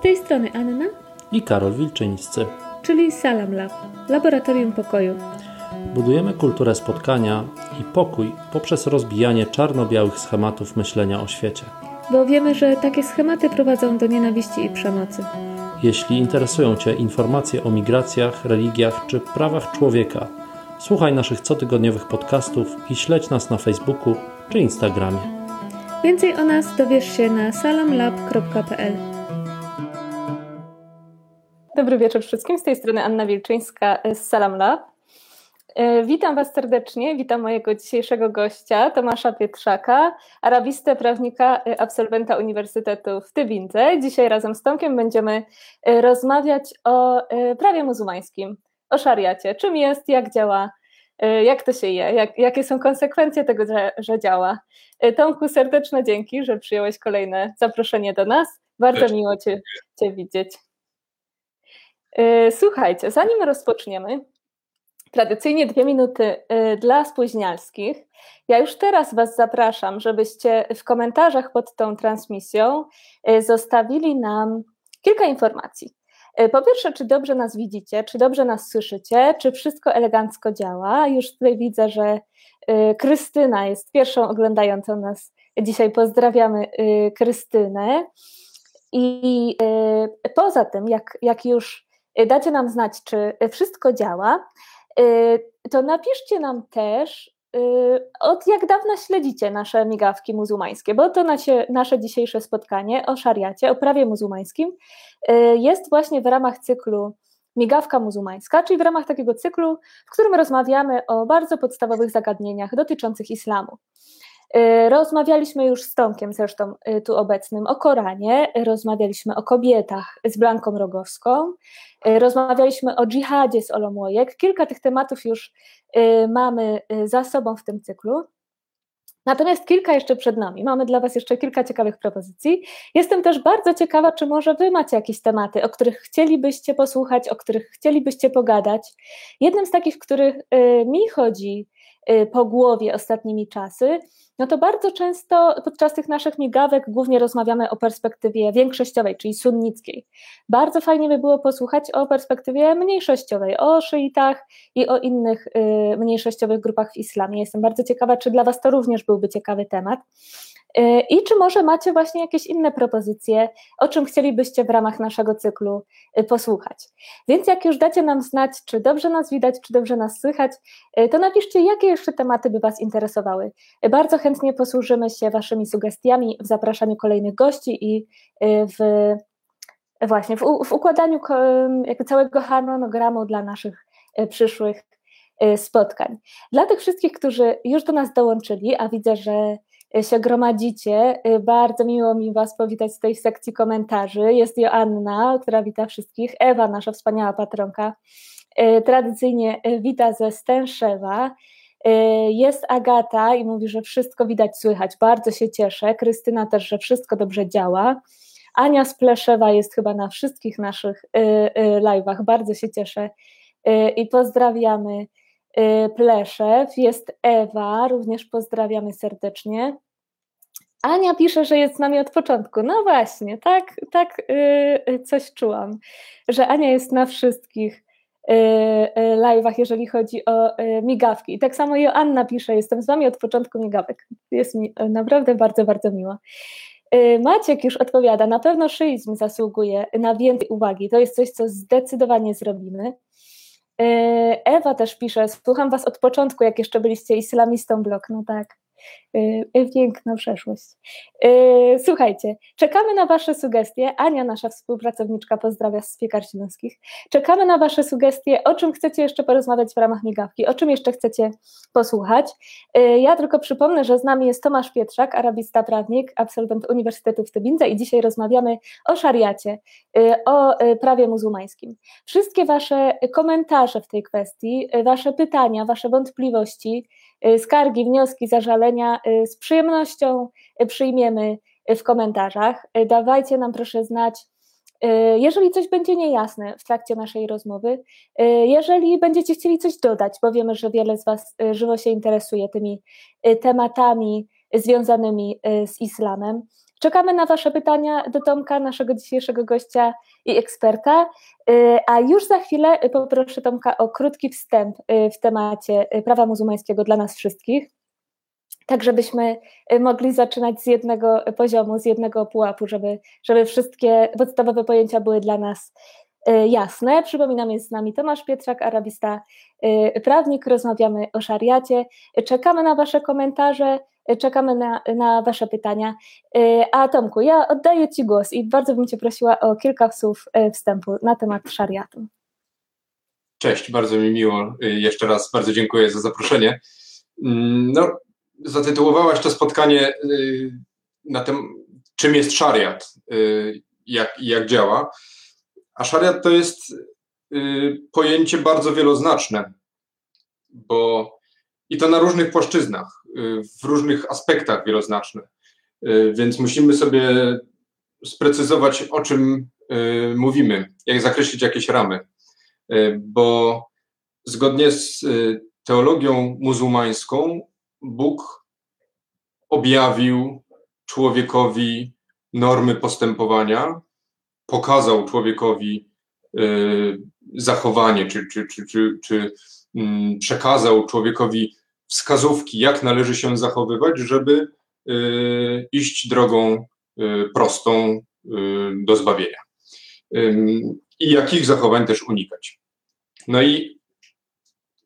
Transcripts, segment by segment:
Z tej strony Anna i Karol Wilczyńscy, czyli Salam Lab, Laboratorium Pokoju. Budujemy kulturę spotkania i pokój poprzez rozbijanie czarno-białych schematów myślenia o świecie. Bo wiemy, że takie schematy prowadzą do nienawiści i przemocy. Jeśli interesują Cię informacje o migracjach, religiach czy prawach człowieka, słuchaj naszych cotygodniowych podcastów i śledź nas na Facebooku czy Instagramie. Więcej o nas dowiesz się na salamlab.pl. Dobry wieczór wszystkim. Z tej strony Anna Wilczyńska z Salam Lab. E, witam Was serdecznie, witam mojego dzisiejszego gościa, Tomasza Pietrzaka, arabistę, prawnika, e, absolwenta Uniwersytetu w Tybindze. Dzisiaj razem z Tomkiem będziemy e, rozmawiać o prawie muzułmańskim, o szariacie. Czym jest, jak działa, jak to się je, jak, jakie są konsekwencje tego, że, że, działa. Tomku, serdeczne dzięki, że przyjąłeś kolejne zaproszenie do nas. Bardzo miło Cię, cię widzieć. Słuchajcie, zanim rozpoczniemy, tradycyjnie dwie minuty y, dla spóźnialskich. Ja już teraz Was zapraszam, żebyście w komentarzach pod tą transmisją y, zostawili nam kilka informacji. Po pierwsze, czy dobrze nas widzicie, czy dobrze nas słyszycie, czy wszystko elegancko działa. Już tutaj widzę, że Krystyna jest pierwszą oglądającą nas dzisiaj. Pozdrawiamy Krystynę. I poza tym, jak, jak już dacie nam znać, czy wszystko działa, Y, to napiszcie nam też, y, od jak dawna śledzicie nasze migawki muzułmańskie, bo to nasze, nasze dzisiejsze spotkanie o szariacie, o prawie muzułmańskim y, jest właśnie w ramach cyklu Migawka muzułmańska, czyli w ramach takiego cyklu, w którym rozmawiamy o bardzo podstawowych zagadnieniach dotyczących islamu. Y, rozmawialiśmy już z Tomkiem, zresztą y, tu obecnym, o Koranie, rozmawialiśmy o kobietach z Blanką Rogowską, y, rozmawialiśmy o dżihadzie z Olomojek. Kilka tych tematów już mamy za sobą w tym cyklu. Natomiast kilka jeszcze przed nami. Mamy dla Was jeszcze kilka ciekawych propozycji. Jestem też bardzo ciekawa, czy może Wy macie jakieś tematy, o których chcielibyście posłuchać, o których chcielibyście pogadać. Jednym z takich, których mi chodzi po głowie ostatnimi czasy, no to bardzo często podczas tych naszych migawek głównie rozmawiamy o perspektywie większościowej, czyli sunnickiej. Bardzo fajnie by było posłuchać o perspektywie mniejszościowej, o szyitach i o innych y, mniejszościowych grupach w islamie. Jestem bardzo ciekawa, czy dla Was to również byłby ciekawy temat. Y, I czy może macie właśnie jakieś inne propozycje, o czym chcielibyście w ramach naszego cyklu y, posłuchać? Więc jak już dacie nam znać, czy dobrze nas widać, czy dobrze nas słychać, y, to napiszcie, jakie jeszcze tematy by Was interesowały. Bardzo chętnie posłużymy się Waszymi sugestiami w zapraszaniu kolejnych gości i w właśnie w, w układaniu jakby całego harmonogramu dla naszych przyszłych spotkań. Dla tych wszystkich, którzy już do nas dołączyli, a widzę, że się gromadzicie. Y, bardzo miło mi Was powitać z tej sekcji komentarzy. Jest Joanna, która wita wszystkich. Ewa, nasza wspaniała patronka, y, tradycyjnie y, wita ze Stęszewa. Jest Agata i mówi, że wszystko widać, słychać. Bardzo się cieszę. Krystyna też, że wszystko dobrze działa. Ania Spleszewa jest chyba na wszystkich naszych live'ach. Bardzo się cieszę i pozdrawiamy Y, Pleszew, jest Ewa, również pozdrawiamy serdecznie. Ania pisze, że jest z nami od początku. No właśnie, tak, tak yy, coś czułam, że Ania jest na wszystkich live'ach, jeżeli chodzi o migawki. I tak samo Joanna pisze, jestem z wami od początku migawek. Jest mi naprawdę bardzo, bardzo miło. Maciek już odpowiada, na pewno szyizm zasługuje na więcej uwagi. To jest coś, co zdecydowanie zrobimy. Ewa też pisze, słucham was od początku, jak jeszcze byliście islamistą blok, no tak. E, piękna przeszłość. E, słuchajcie, czekamy na Wasze sugestie. Ania, nasza współpracowniczka, pozdrawia z piekar śląskich. Czekamy na Wasze sugestie, o czym chcecie jeszcze porozmawiać w ramach migawki, o czym jeszcze chcecie posłuchać. Ja tylko przypomnę, że z nami jest Tomasz Pietrzak, arabista prawnik, absolwent Uniwersytetu w Tybindze i dzisiaj rozmawiamy o szariacie, o prawie muzułmańskim. Wszystkie Wasze komentarze w tej kwestii, Wasze pytania, Wasze wątpliwości, skargi, wnioski, zażalenia y, z przyjemnością y, przyjmiemy w komentarzach. Dawajcie nam proszę znać, jeżeli coś będzie niejasne w trakcie naszej rozmowy, jeżeli będziecie chcieli coś dodać, bo wiemy, że wiele z Was żywo się interesuje tymi tematami związanymi z islamem. Czekamy na Wasze pytania do Tomka, naszego dzisiejszego gościa i eksperta. A już za chwilę poproszę Tomka o krótki wstęp w temacie prawa muzułmańskiego dla nas wszystkich tak żebyśmy y, mogli zaczynać z jednego poziomu, z jednego pułapu, żeby, żeby wszystkie podstawowe pojęcia były dla nas y, jasne. Przypominam, jest z nami Tomasz Pietrzak, arabista, y, prawnik, rozmawiamy o szariacie. Czekamy na Wasze komentarze, czekamy na, na Wasze pytania. A Tomku, ja oddaję Ci głos i bardzo bym Cię prosiła o kilka słów wstępu na temat szariatu. Cześć, bardzo mi miło. Jeszcze raz bardzo dziękuję za zaproszenie. Mm, no, zatytułowałaś to spotkanie na tym, czym jest szariat, jak, jak działa. A szariat to jest pojęcie bardzo wieloznaczne, bo i to na różnych płaszczyznach, w różnych aspektach wieloznaczne. Więc musimy sobie sprecyzować, o czym mówimy, jak zakreślić jakieś ramy. Bo zgodnie z teologią muzułmańską, Bóg objawił człowiekowi normy postępowania, pokazał człowiekowi y, zachowanie, czy, czy, czy, czy, czy mm, przekazał człowiekowi wskazówki, jak należy się zachowywać, żeby y, iść drogą y, prostą do zbawienia. I jakich zachowań też unikać. No i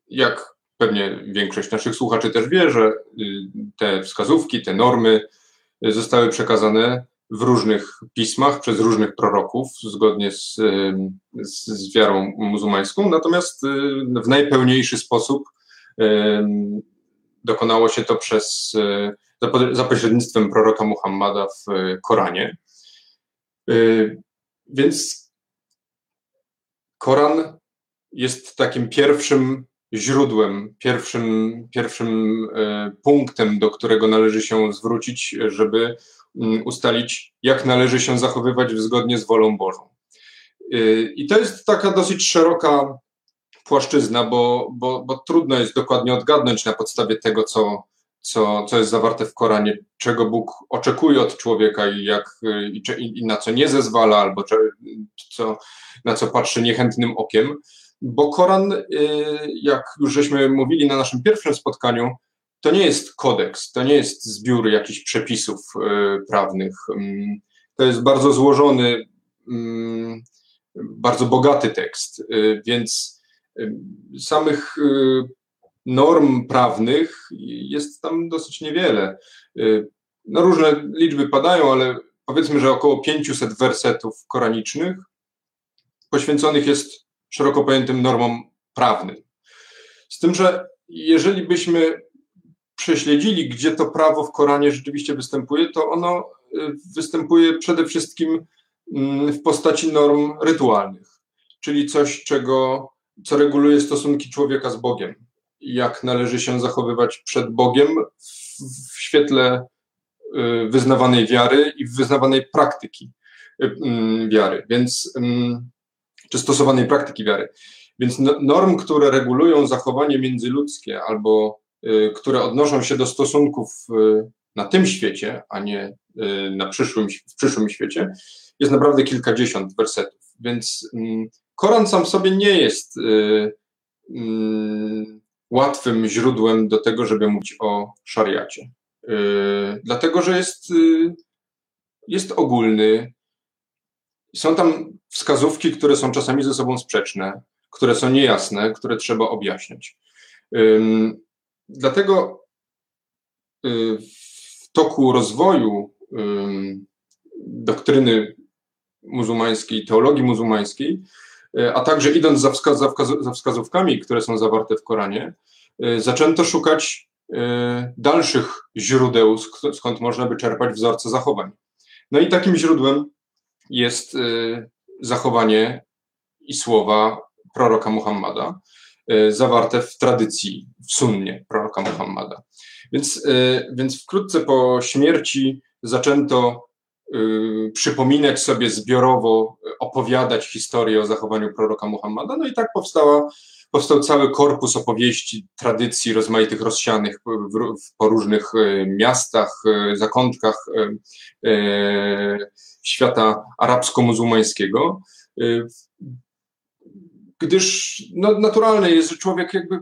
jak pewnie większość naszych słuchaczy też wie, że y, te wskazówki, te normy zostały przekazane w różnych pismach przez różnych proroków, zgodnie z, z, z wiarą muzułmańską, natomiast y, w najpełniejszy sposób dokonało się to przez, y, za pośrednictwem proroka Muhammada w Koranie. Więc Koran jest takim pierwszym źródłem, pierwszym, pierwszym punktem, do którego należy się zwrócić, żeby mm, ustalić, jak należy się zachowywać zgodnie z wolą Bożą. I to jest taka dosyć szeroka płaszczyzna, bo, bo, bo trudno jest dokładnie odgadnąć na podstawie tego, co, co, co jest zawarte w Koranie, czego Bóg oczekuje od człowieka i, jak, i, i na co nie zezwala, albo co, na co patrzy niechętnym okiem bo Koran, y, jak już żeśmy mówili na naszym pierwszym spotkaniu, to nie jest kodeks, to nie jest zbiór jakichś przepisów y, prawnych. Mm, to jest bardzo złożony, mm, bardzo bogaty tekst, y, więc samych norm prawnych jest tam dosyć niewiele. No różne liczby padają, ale powiedzmy, że około 500 wersetów koranicznych poświęconych jest szeroko pojętym normom prawnym. Z tym, że jeżeli byśmy prześledzili, gdzie to prawo w Koranie rzeczywiście występuje, to ono y, występuje przede wszystkim mm, w postaci norm rytualnych, czyli coś, czego, co reguluje stosunki człowieka z Bogiem. Jak należy się zachowywać przed Bogiem w, świetle y, wyznawanej wiary i wyznawanej praktyki y, mm, wiary. Więc mm, czy stosowanej praktyki wiary. Więc no, norm, które regulują zachowanie międzyludzkie albo y, które odnoszą się do stosunków na tym świecie, a nie na przyszłym, w przyszłym świecie, jest naprawdę kilkadziesiąt wersetów. Więc mm, Koran sam sobie nie jest mm, łatwym źródłem do tego, żeby mówić o szariacie. Dlatego, że jest, jest ogólny, są tam wskazówki, które są czasami ze sobą sprzeczne, które są niejasne, które trzeba objaśniać. Dlatego y, w toku rozwoju doktryny muzułmańskiej, teologii muzułmańskiej, y, a także idąc za, wskaz za wskazówkami, które są zawarte w Koranie, y, zaczęto szukać dalszych źródeł, skąd można by czerpać wzorce zachowań. No i takim źródłem jest zachowanie i słowa proroka Muhammada, zawarte w tradycji, w sunnie proroka Muhammada. Więc, więc wkrótce po śmierci zaczęto przypominać sobie zbiorowo, opowiadać historię o zachowaniu proroka Muhammada, no i tak powstała, powstał cały korpus opowieści, tradycji rozmaitych rozsianych po różnych miastach, zakątkach świata arabsko-muzułmańskiego gdyż no, naturalne jest, że człowiek jakby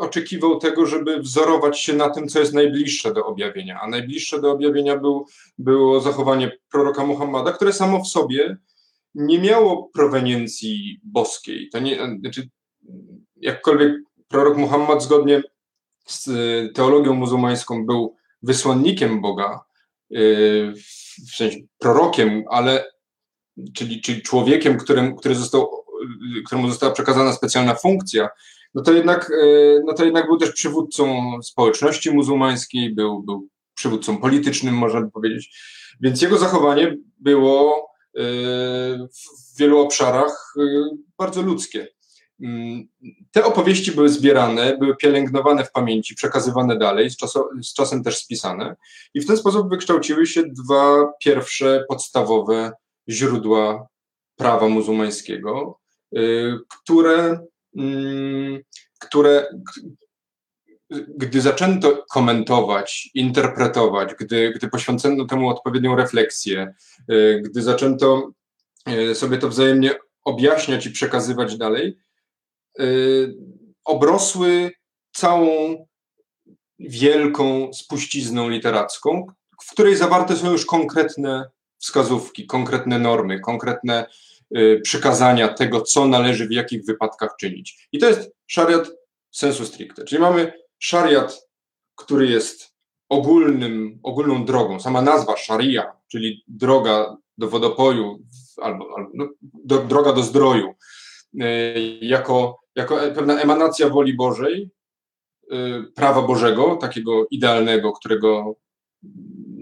oczekiwał tego, żeby wzorować się na tym, co jest najbliższe do objawienia, a najbliższe do objawienia był, było zachowanie proroka Muhammada, które samo w sobie nie miało proweniencji boskiej. To nie, znaczy, jakkolwiek prorok Muhammad zgodnie z teologią muzułmańską był wysłannikiem Boga, yy, w sensie prorokiem, ale czyli, czyli człowiekiem, którym, który został któremu została przekazana specjalna funkcja, no to jednak, e, no to jednak był też przywódcą społeczności muzułmańskiej, był, był przywódcą politycznym, można by powiedzieć. Więc jego zachowanie było e, w wielu obszarach e, bardzo ludzkie. Mm, te opowieści były zbierane, były pielęgnowane w pamięci, przekazywane dalej, z, czaso, z czasem też spisane, i w ten sposób wykształciły się dwa pierwsze podstawowe źródła prawa muzułmańskiego, które, mm, które gdy zaczęto komentować, interpretować, gdy, gdy poświęcono temu odpowiednią refleksję, y, gdy zaczęto y, sobie to wzajemnie objaśniać i przekazywać dalej, obrosły całą wielką spuścizną literacką, w której zawarte są już konkretne wskazówki, konkretne normy, konkretne Y, przykazania tego, co należy w jakich wypadkach czynić. I to jest szariat sensu stricte. Czyli mamy szariat, który jest ogólnym, ogólną drogą. Sama nazwa szaria, czyli droga do wodopoju albo, albo no, do, droga do zdroju, y, jako, jako pewna emanacja woli Bożej, y, prawa Bożego, takiego idealnego, którego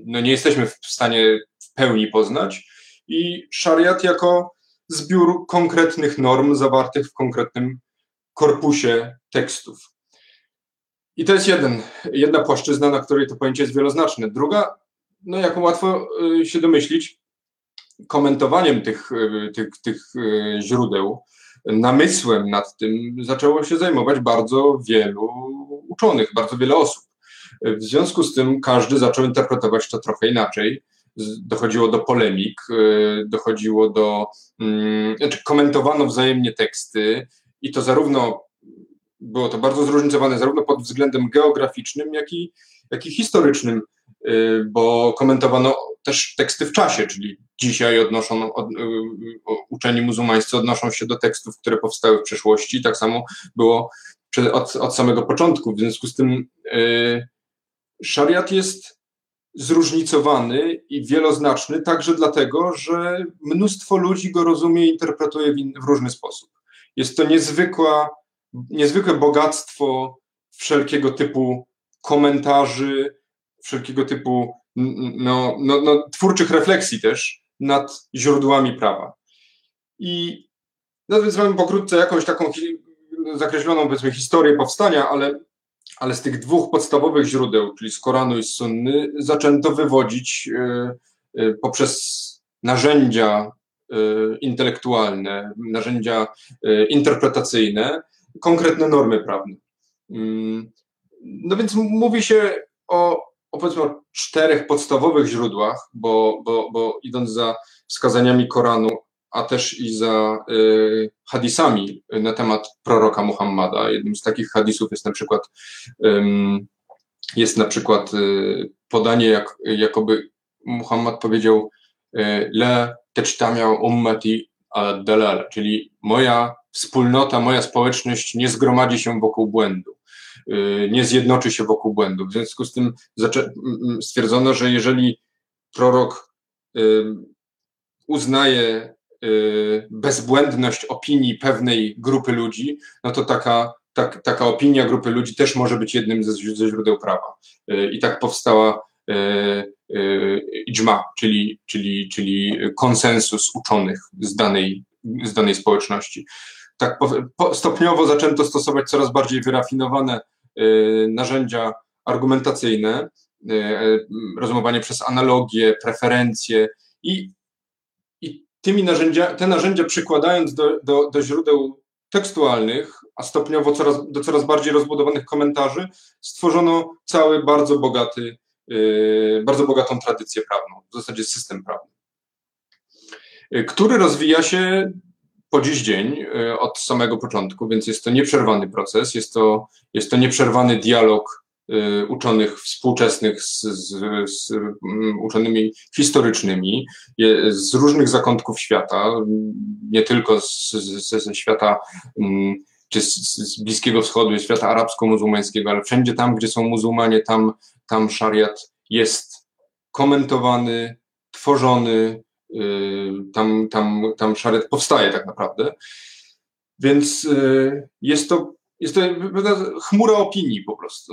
no, nie jesteśmy w stanie w pełni poznać, i szariat jako zbiór konkretnych norm zawartych w konkretnym korpusie tekstów. I to jest jeden, jedna płaszczyzna, na której to pojęcie jest wieloznaczne. Druga, no jak łatwo y, się domyślić, komentowaniem tych, y, tych, tych y, źródeł, namysłem nad tym zaczęło się zajmować bardzo wielu uczonych, bardzo wiele osób. W związku z tym każdy zaczął interpretować to trochę inaczej dochodziło do polemik, y, dochodziło do, mm, znaczy komentowano wzajemnie teksty i to zarówno było to bardzo zróżnicowane, zarówno pod względem geograficznym, jak i, jak i historycznym, y, bo komentowano też teksty w czasie, czyli dzisiaj odnoszą, od, y, uczeni muzułmańscy odnoszą się do tekstów, które powstały w przeszłości, tak samo było od, od samego początku. W związku z tym szariat jest zróżnicowany i wieloznaczny, także dlatego, że mnóstwo ludzi go rozumie i interpretuje w, w różny sposób. Jest to niezwykła, niezwykłe bogactwo wszelkiego typu komentarzy, wszelkiego typu no, no, no, twórczych refleksji też nad źródłami prawa. I no więc mamy pokrótce jakąś taką zakreśloną, powiedzmy, historię powstania, ale ale z tych dwóch podstawowych źródeł, czyli z Koranu i z Sunny, zaczęto wywodzić e, e, poprzez narzędzia e, intelektualne, narzędzia interpretacyjne, konkretne normy prawne. Mm, no więc mówi się o, o powiedzmy o czterech podstawowych źródłach, bo, bo, bo idąc za wskazaniami Koranu, a też i za y, hadisami na temat proroka Muhammada. Jednym z takich hadisów jest na przykład, jest na przykład y, podanie, jak, jakoby Muhammad powiedział y, Le miał ummati al-dalal, czyli moja wspólnota, moja społeczność nie zgromadzi się wokół błędu, nie zjednoczy się wokół błędu. W związku z tym stwierdzono, że jeżeli prorok uznaje bezbłędność opinii pewnej grupy ludzi, no to taka, tak, taka opinia grupy ludzi też może być jednym ze, ze źródeł prawa. Y, I tak powstała y, ijma, czyli, czyli, czyli konsensus uczonych z danej, z danej społeczności. Tak stopniowo zaczęto stosować coraz bardziej wyrafinowane narzędzia argumentacyjne, rozumowanie przez analogie, preferencje i tymi narzędzia, te narzędzia przykładając do, do, do źródeł tekstualnych, a stopniowo coraz, do coraz bardziej rozbudowanych komentarzy stworzono cały bardzo bogaty, yy, bardzo bogatą tradycję prawną, w zasadzie system prawny, yy, który rozwija się po dziś dzień yy, od samego początku, więc jest to nieprzerwany proces, jest to, jest to nieprzerwany dialog uczonych współczesnych z, z, z um, uczonymi historycznymi z różnych zakątków świata, nie tylko z, ze świata um, czy z, Bliskiego Wschodu, świata arabsko-muzułmańskiego, ale wszędzie tam, gdzie są muzułmanie, tam, tam szariat jest komentowany, tworzony, y, tam, tam, tam szariat powstaje tak naprawdę. Więc y, jest to jest to chmura opinii po prostu.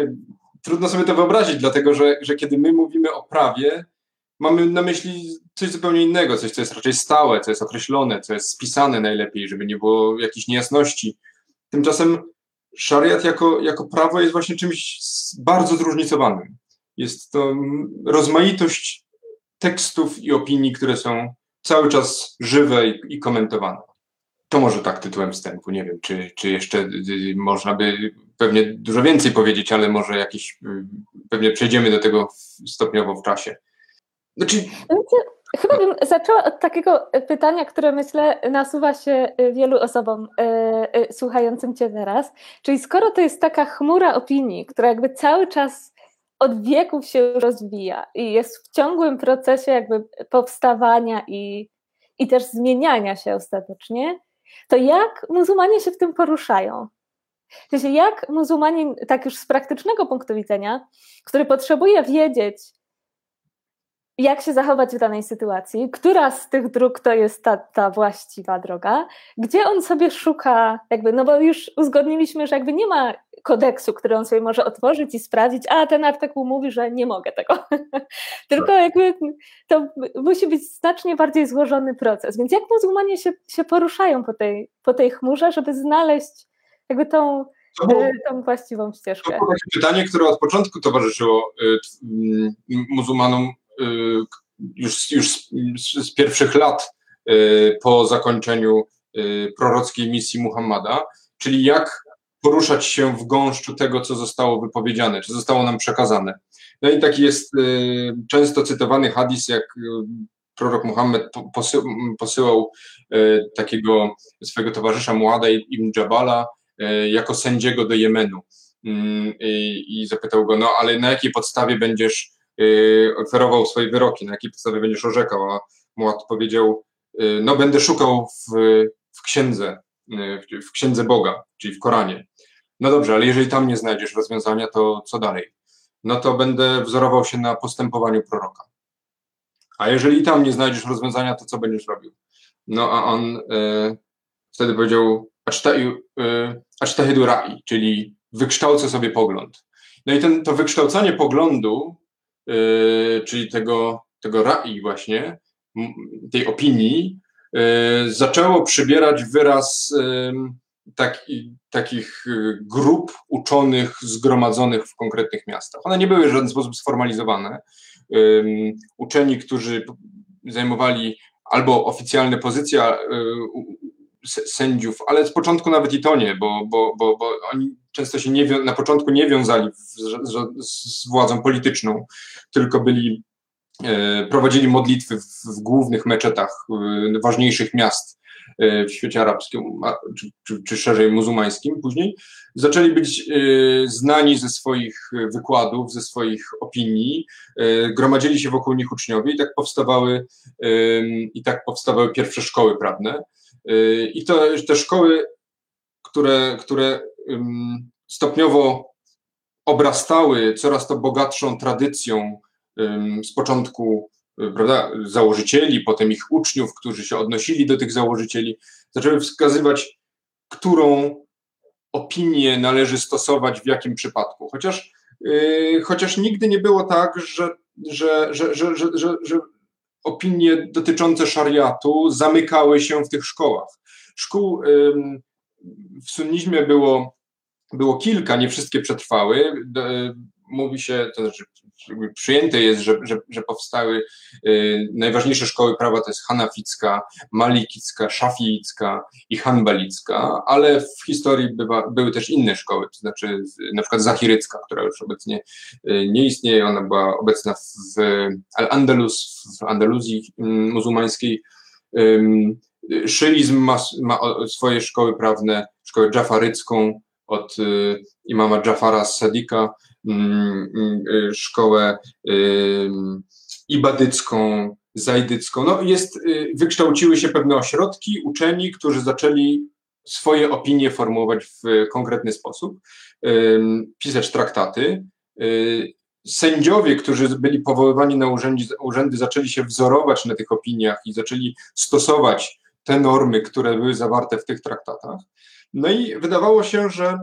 Trudno sobie to wyobrazić, dlatego że, że kiedy my mówimy o prawie, mamy na myśli coś zupełnie innego, coś, co jest raczej stałe, co jest określone, co jest spisane najlepiej, żeby nie było jakichś niejasności. Tymczasem szariat jako, jako prawo jest właśnie czymś bardzo zróżnicowanym. Jest to rozmaitość tekstów i opinii, które są cały czas żywe i, i komentowane. To może tak tytułem wstępu. Nie wiem, czy, czy jeszcze y, y, można by pewnie dużo więcej powiedzieć, ale może jakiś, y, pewnie przejdziemy do tego stopniowo w czasie. Znaczy... Chyba bym zaczęła od takiego pytania, które myślę nasuwa się wielu osobom słuchającym Cię teraz. Czyli skoro to jest taka chmura opinii, która jakby cały czas od wieków się rozwija i jest w ciągłym procesie jakby powstawania i, i też zmieniania się ostatecznie, to jak muzułmanie się w tym poruszają? Sensie, jak muzułmanin, tak już z praktycznego punktu widzenia, który potrzebuje wiedzieć, jak się zachować w danej sytuacji, która z tych dróg to jest ta, ta właściwa droga, gdzie on sobie szuka, jakby, no bo już uzgodniliśmy, że jakby nie ma kodeksu, który on sobie może otworzyć i sprawdzić, a ten artykuł mówi, że nie mogę tego. Tylko tak. jakby to musi być znacznie bardziej złożony proces. Więc jak muzułmanie się, się poruszają po tej, po tej chmurze, żeby znaleźć jakby tą, było, tą właściwą ścieżkę? To było pytanie, które od początku towarzyszyło y, muzułmanom y, już, już z pierwszych lat y, po zakończeniu prorockiej misji Muhammada, czyli jak poruszać się w gąszczu tego, co zostało wypowiedziane, czy zostało nam przekazane. No i taki jest y, często cytowany hadis, jak y, prorok Muhammad posyłał y, takiego swojego towarzysza Muada ibn Jabala jako sędziego do Jemenu i zapytał go, no ale na jakiej podstawie będziesz oferował swoje wyroki, na jakiej podstawie będziesz orzekał, a Muad powiedział, no będę szukał w, w księdze, w księdze Boga, czyli w Koranie. No dobrze, ale jeżeli tam nie znajdziesz rozwiązania, to co dalej? No to będę wzorował się na postępowaniu proroka. A jeżeli tam nie znajdziesz rozwiązania, to co będziesz robił? No a on e, wtedy powiedział, acztahidu e, rai, czyli wykształcę sobie pogląd. No i ten, to wykształcanie poglądu, e, czyli tego, tego rai właśnie, tej opinii, zaczęło przybierać wyraz tak, takich y, grup uczonych zgromadzonych w konkretnych miastach. One nie były w żaden sposób sformalizowane. Uczeni, którzy zajmowali albo oficjalne pozycje y, sędziów, ale z początku nawet i to nie, bo, bo, bo, bo oni często się nie, na początku nie wiązali z, z władzą polityczną, tylko byli e, prowadzili modlitwy w, w głównych meczetach ważniejszych miast w świecie arabskim, czy, czy, czy szerzej muzułmańskim później, zaczęli być e, znani ze swoich wykładów, ze swoich opinii, e, gromadzili się wokół nich uczniowie i tak powstawały, i tak powstawały pierwsze szkoły prawne. I to te szkoły, które, które stopniowo obrastały coraz to bogatszą tradycją z początku prawda, założycieli, potem ich uczniów, którzy się odnosili do tych założycieli, zaczęły wskazywać, którą opinię należy stosować w jakim przypadku. Chociaż, yy, chociaż nigdy nie było tak, że, że, że, że, że, że, że opinie dotyczące szariatu zamykały się w tych szkołach. Szkół yy, w sunnizmie było, było kilka, nie wszystkie przetrwały. Mówi się, to znaczy przyjęte jest, że, że, że powstały najważniejsze szkoły prawa to jest hanaficka, malikicka, szafiicka i hanbalicka, ale w historii bywa, były też inne szkoły, to znaczy na przykład zahirycka, która już obecnie nie istnieje, ona była obecna w Al-Andalus, w Andaluzji mm, muzułmańskiej. Szyizm ma, ma swoje szkoły prawne, szkołę dżafarycką od y, imama Dżafara Sadika, y, szkołę ibadycką, zajdycką. No jest, y, wykształciły się pewne ośrodki, uczeni, którzy zaczęli swoje opinie formułować w konkretny sposób, pisać traktaty. Sędziowie, którzy byli powoływani na urzędy, urzędy, zaczęli się wzorować na tych opiniach i zaczęli stosować te normy, które były zawarte w tych traktatach. No i wydawało się, że,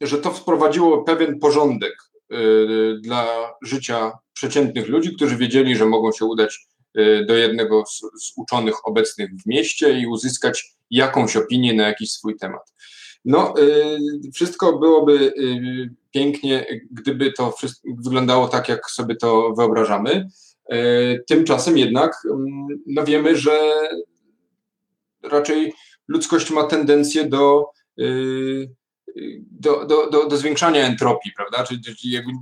że to wprowadziło pewien porządek y, dla życia przeciętnych ludzi, którzy wiedzieli, że mogą się udać y, do jednego z, z uczonych obecnych w mieście i uzyskać jakąś opinię na jakiś swój temat. No, y, wszystko byłoby pięknie, gdyby to wyglądało tak, jak sobie to wyobrażamy. Tymczasem jednak mm, no wiemy, że raczej ludzkość ma tendencję do, do, do, do, do zwiększania entropii, prawda? Czyli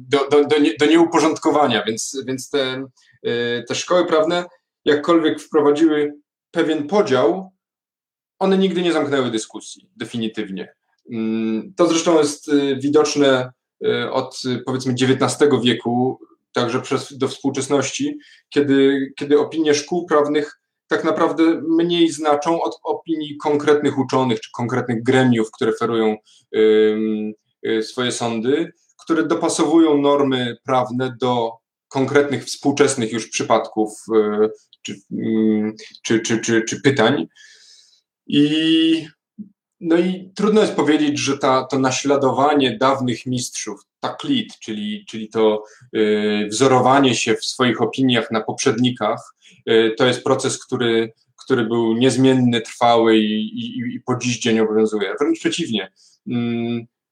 do, do, do, do nieuporządkowania, więc, więc te, y, te szkoły prawne, jakkolwiek wprowadziły pewien podział, one nigdy nie zamknęły dyskusji definitywnie. Mm, to zresztą jest y, widoczne od powiedzmy XIX wieku, także przez, do współczesności, kiedy, kiedy opinie szkół prawnych tak naprawdę mniej znaczą od opinii konkretnych uczonych czy konkretnych gremiów, które ferują y, swoje sądy, które dopasowują normy prawne do konkretnych współczesnych już przypadków y, czy, czy, czy, czy, czy pytań. I, no i trudno jest powiedzieć, że ta, to naśladowanie dawnych mistrzów, taklit, czyli, czyli to y, wzorowanie się w swoich opiniach na poprzednikach, y, to jest proces, który, który był niezmienny, trwały i, i, i po dziś dzień obowiązuje. Wręcz przeciwnie, y,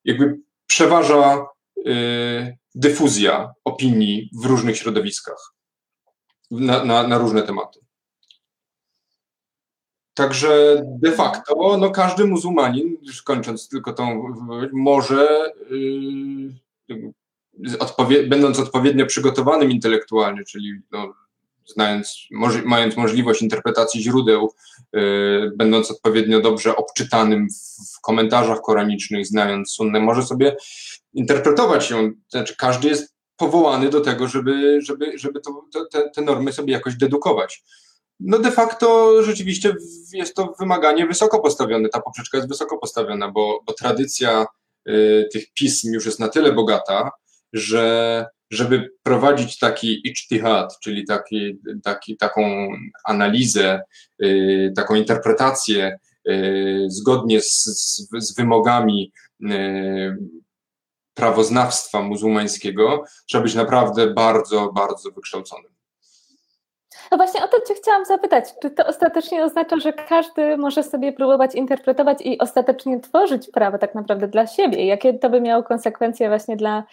jakby przeważa y, dyfuzja opinii w różnych środowiskach na, na, na różne tematy. Także de facto no, każdy muzułmanin, już kończąc tylko tą, może yy, odpowie będąc odpowiednio przygotowanym intelektualnie, czyli no, znając, mając możliwość interpretacji źródeł, yy, będąc odpowiednio dobrze obczytanym w, w, komentarzach koranicznych, znając sunnę, może sobie interpretować ją. Znaczy, każdy jest powołany do tego, żeby, żeby, żeby to, te, te normy sobie jakoś dedukować. No de facto rzeczywiście jest to wymaganie wysoko postawione, ta poprzeczka jest wysoko postawiona, bo, bo tradycja y, tych pism już jest na tyle bogata, że żeby prowadzić taki ijtihad, czyli taki, taki, taką analizę, y, taką interpretację y, zgodnie z, z, z wymogami y, prawoznawstwa muzułmańskiego, trzeba być naprawdę bardzo, bardzo wykształconym. No właśnie o to Cię chciałam zapytać. Czy to ostatecznie oznacza, że każdy może sobie próbować interpretować i ostatecznie tworzyć prawo tak naprawdę dla siebie? Jakie to by miało konsekwencje właśnie dla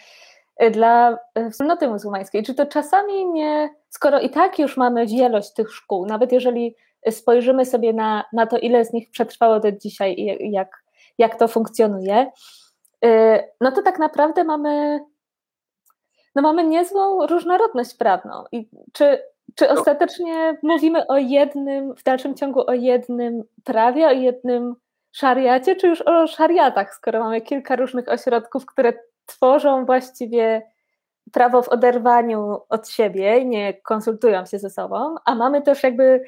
dla y, wspólnoty muzułmańskiej. Czy to czasami nie, skoro i tak już mamy wielość tych szkół, nawet jeżeli spojrzymy sobie na, na to, ile z nich przetrwało do dzisiaj i jak, jak to funkcjonuje, y, no to tak naprawdę mamy, no mamy niezłą różnorodność prawną. I czy, czy no. ostatecznie mówimy o jednym, w dalszym ciągu o jednym prawie, o jednym szariacie, czy już o szariatach, skoro mamy kilka różnych ośrodków, które tworzą właściwie prawo w oderwaniu od siebie, nie konsultują się ze sobą, a mamy też jakby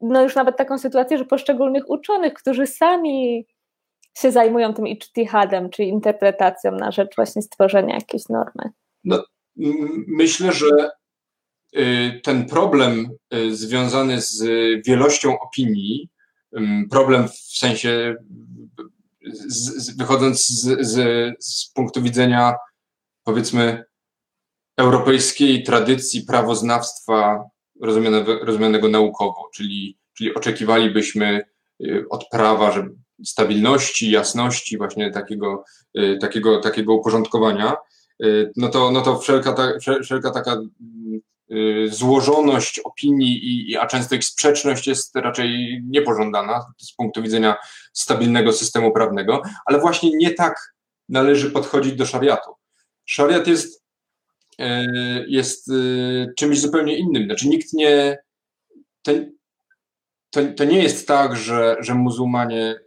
no już nawet taką sytuację, że poszczególnych uczonych, którzy sami się zajmują tym ijtihadem, czyli interpretacją na rzecz właśnie stworzenia jakiejś normy. No, myślę, że ten problem y, związany z wielością opinii, problem w sensie z, z, wychodząc z, z punktu widzenia powiedzmy europejskiej tradycji prawoznawstwa rozumianego, rozumianego naukowo, czyli, czyli oczekiwalibyśmy y, od prawa żeby stabilności, jasności, właśnie takiego, y, takiego, takiego uporządkowania. no to, no to wszelka, ta, wszelka taka złożoność opinii, i, a często ich sprzeczność jest raczej niepożądana z punktu widzenia stabilnego systemu prawnego, ale właśnie nie tak należy podchodzić do szariatu. Szariat jest, jest czymś zupełnie innym. Znaczy nikt nie. To, to, to nie jest tak, że, że muzułmanie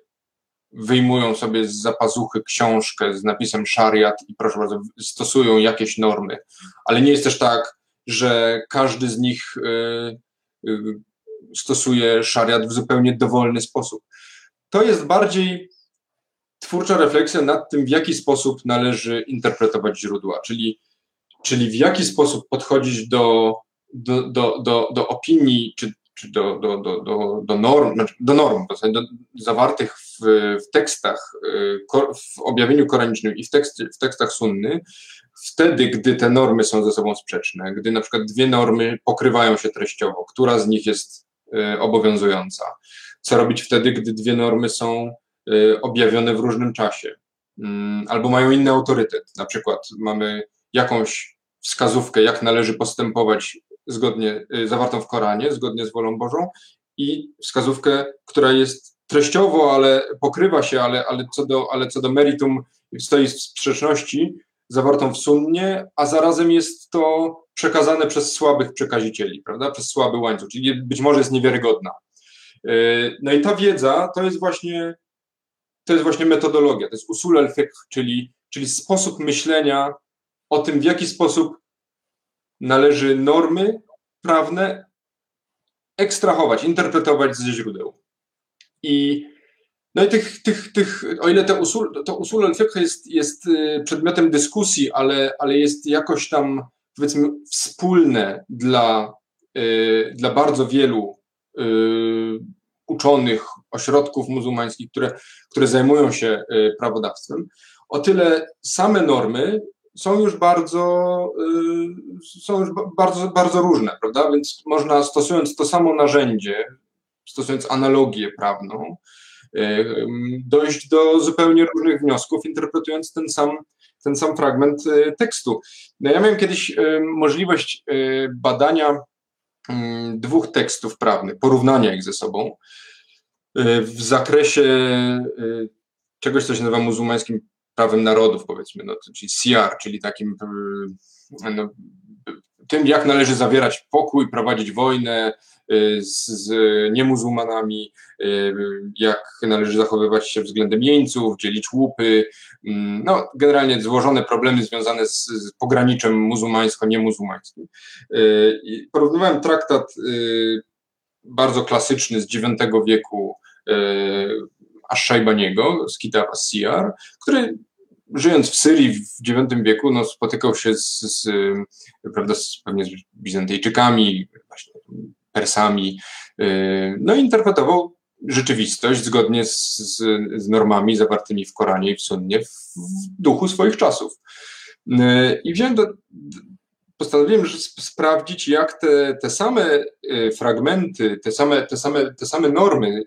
wyjmują sobie z zapazuchy książkę z napisem szariat i proszę bardzo, stosują jakieś normy. Ale nie jest też tak, że każdy z nich y, y, stosuje szariat w zupełnie dowolny sposób. To jest bardziej twórcza refleksja nad tym, w jaki sposób należy interpretować źródła, czyli, czyli w jaki sposób podchodzić do, do, do, do, do opinii czy czy do, do, do, do, do norm, znaczy do norm do, zawartych w, w tekstach, y, w objawieniu koranicznym i w, tekst, w tekstach sunny, wtedy, gdy te normy są ze sobą sprzeczne, gdy na przykład dwie normy pokrywają się treściowo, która z nich jest y, obowiązująca. Co robić wtedy, gdy dwie normy są y, objawione w różnym czasie, mm, albo mają inny autorytet. Na przykład mamy jakąś wskazówkę, jak należy postępować zgodnie, y, zawartą w Koranie, zgodnie z wolą Bożą i wskazówkę, która jest treściowo, ale pokrywa się, ale, ale, co, do, ale co do meritum stoi w sprzeczności, zawartą w sunnie, a zarazem jest to przekazane przez słabych przekazicieli, prawda, przez słaby łańcuch, czyli być może jest niewiarygodna. Y, no i ta wiedza to jest właśnie to jest właśnie metodologia, to jest usul al-fiqh, czyli, czyli sposób myślenia o tym, w jaki sposób należy normy prawne ekstrahować, interpretować ze źródeł. I no i tych, tych, tych o ile te usul, to usul jest, jest y, przedmiotem dyskusji, ale, ale jest jakoś tam powiedzmy wspólne dla, y, dla bardzo wielu y, uczonych, ośrodków muzułmańskich, które, które zajmują się prawodawstwem, o tyle same normy są już bardzo, są już bardzo, bardzo różne, prawda? Więc można stosując to samo narzędzie, stosując analogię prawną, dojść do zupełnie różnych wniosków, interpretując ten sam, ten sam fragment y, tekstu. No ja miałem kiedyś możliwość badania mm, dwóch tekstów prawnych, porównania ich ze sobą w zakresie czegoś, co się nazywa muzułmańskim prawem narodów, powiedzmy, no, czyli CR, czyli takim no, tym, jak należy zawierać pokój, prowadzić wojnę z, z niemuzułmanami, y, jak należy zachowywać się względem jeńców, dzielić łupy, mm, no, generalnie złożone problemy związane z, z pograniczem muzułmańsko-niemuzułmańskim. Porównywałem traktat bardzo klasyczny z IX wieku Asz-Szajbaniego z Kitab as który żyjąc w Syrii w IX wieku no, spotykał się z, z prawda, z, pewnie z Bizantyjczykami, właśnie Persami, y, no i interpretował rzeczywistość zgodnie z, z, normami zawartymi w Koranie i w Sunnie w, w duchu swoich czasów. Y, I wziąłem do, postanowiłem że sprawdzić, jak te, te same y, fragmenty, te same, te same, te same normy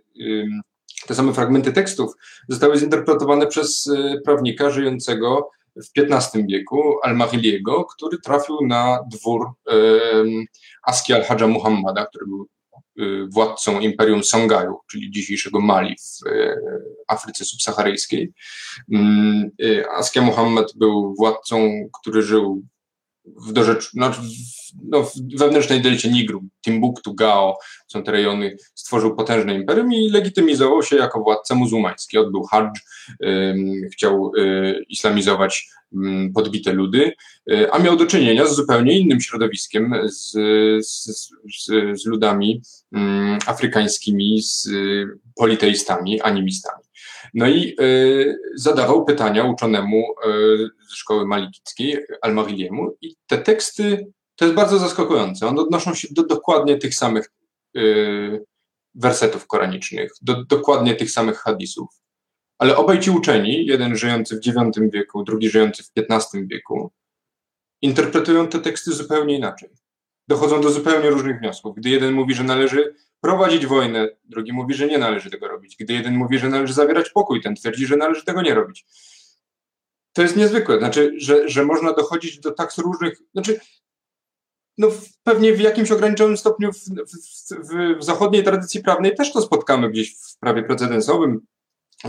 te same fragmenty tekstów zostały zinterpretowane przez prawnika żyjącego w XV wieku, Al-Mahiliego, który trafił na dwór Aski al-Hadża Muhammada, który był y, władcą Imperium Songhaju, czyli dzisiejszego Mali w y, Afryce subsaharyjskiej. Mm, Askia Muhammad był władcą, który żył w, dorzecz, no, no, w wewnętrznej delcie Nigru, Timbuktu, Gao, są te rejony, stworzył potężne imperium i legitymizował się jako władca muzułmański. Odbył hadż, chciał y, islamizować podbite ludy, y, a miał do czynienia z zupełnie innym środowiskiem, z, z, z ludami afrykańskimi, z politeistami, animistami. No i y, zadawał pytania uczonemu y, ze szkoły malikickiej, Al-Mariliemu, i te teksty, to jest bardzo zaskakujące, one odnoszą się do dokładnie tych samych y, wersetów koranicznych, do dokładnie tych samych hadisów. Ale obaj ci uczeni, jeden żyjący w IX wieku, drugi żyjący w XV wieku, interpretują te teksty zupełnie inaczej. Dochodzą do zupełnie różnych wniosków. Gdy jeden mówi, że należy prowadzić wojnę, drugi mówi, że nie należy tego robić. Gdy jeden mówi, że należy zawierać pokój, ten twierdzi, że należy tego nie robić. to jest niezwykłe, znaczy, że, że można dochodzić do tak różnych, znaczy no pewnie w jakimś ograniczonym stopniu w, w, w, zachodniej tradycji prawnej też to spotkamy gdzieś w prawie precedensowym.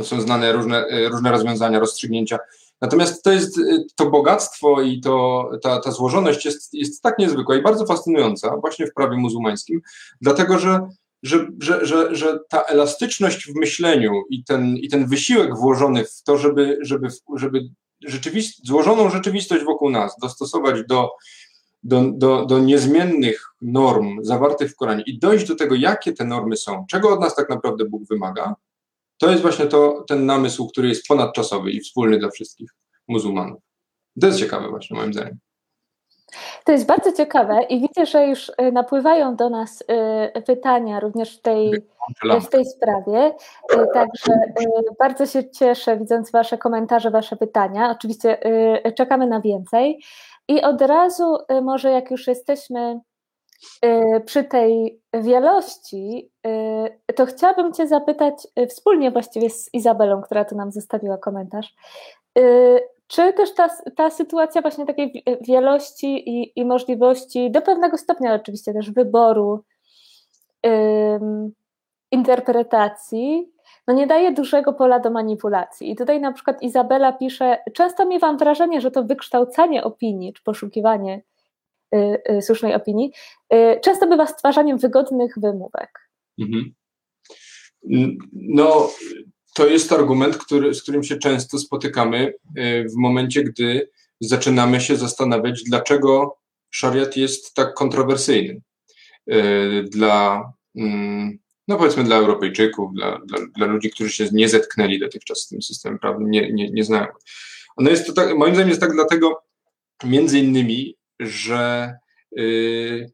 Są znane różne, różne rozwiązania, rozstrzygnięcia. Natomiast to jest to bogactwo i to, ta, ta złożoność jest, jest tak niezwykła i bardzo fascynująca właśnie w prawie muzułmańskim, dlatego że, że, że, że, że ta elastyczność w myśleniu i ten, i ten wysiłek włożony w to, żeby, żeby, żeby rzeczywist złożoną rzeczywistość wokół nas dostosować do, do, do, do niezmiennych norm zawartych w Koranie i dojść do tego, jakie te normy są, czego od nas tak naprawdę Bóg wymaga, to jest właśnie to, ten namysł, który jest ponadczasowy i wspólny dla wszystkich muzułmanów. To jest ciekawe właśnie moim zdaniem. To jest bardzo ciekawe i widzę, że już y, napływają do nas y, pytania również w tej, w tej sprawie. Y, także bardzo się cieszę, widząc Wasze komentarze, Wasze pytania. Oczywiście czekamy na więcej. I od razu, może jak już jesteśmy przy tej wielości, to chciałabym Cię zapytać wspólnie właściwie z Izabelą, która tu nam zostawiła komentarz. Czy też ta, ta sytuacja właśnie takiej wielości i, i możliwości, do pewnego stopnia oczywiście też wyboru, interpretacji, no nie daje dużego pola do manipulacji. I tutaj na przykład Izabela pisze, często miewam wrażenie, że to wykształcanie opinii, czy poszukiwanie y, y, słusznej opinii, y, często bywa stwarzaniem wygodnych wymówek. Mhm. No, to jest argument, który, z którym się często spotykamy e, w momencie, gdy zaczynamy się zastanawiać, dlaczego szariat jest tak kontrowersyjny e, dla, mm, no powiedzmy, dla Europejczyków, dla, dla, dla ludzi, którzy się nie zetknęli dotychczas z tym systemem prawnym, nie, nie, nie znają. Ono jest to tak, moim zdaniem jest tak dlatego, między innymi, że y,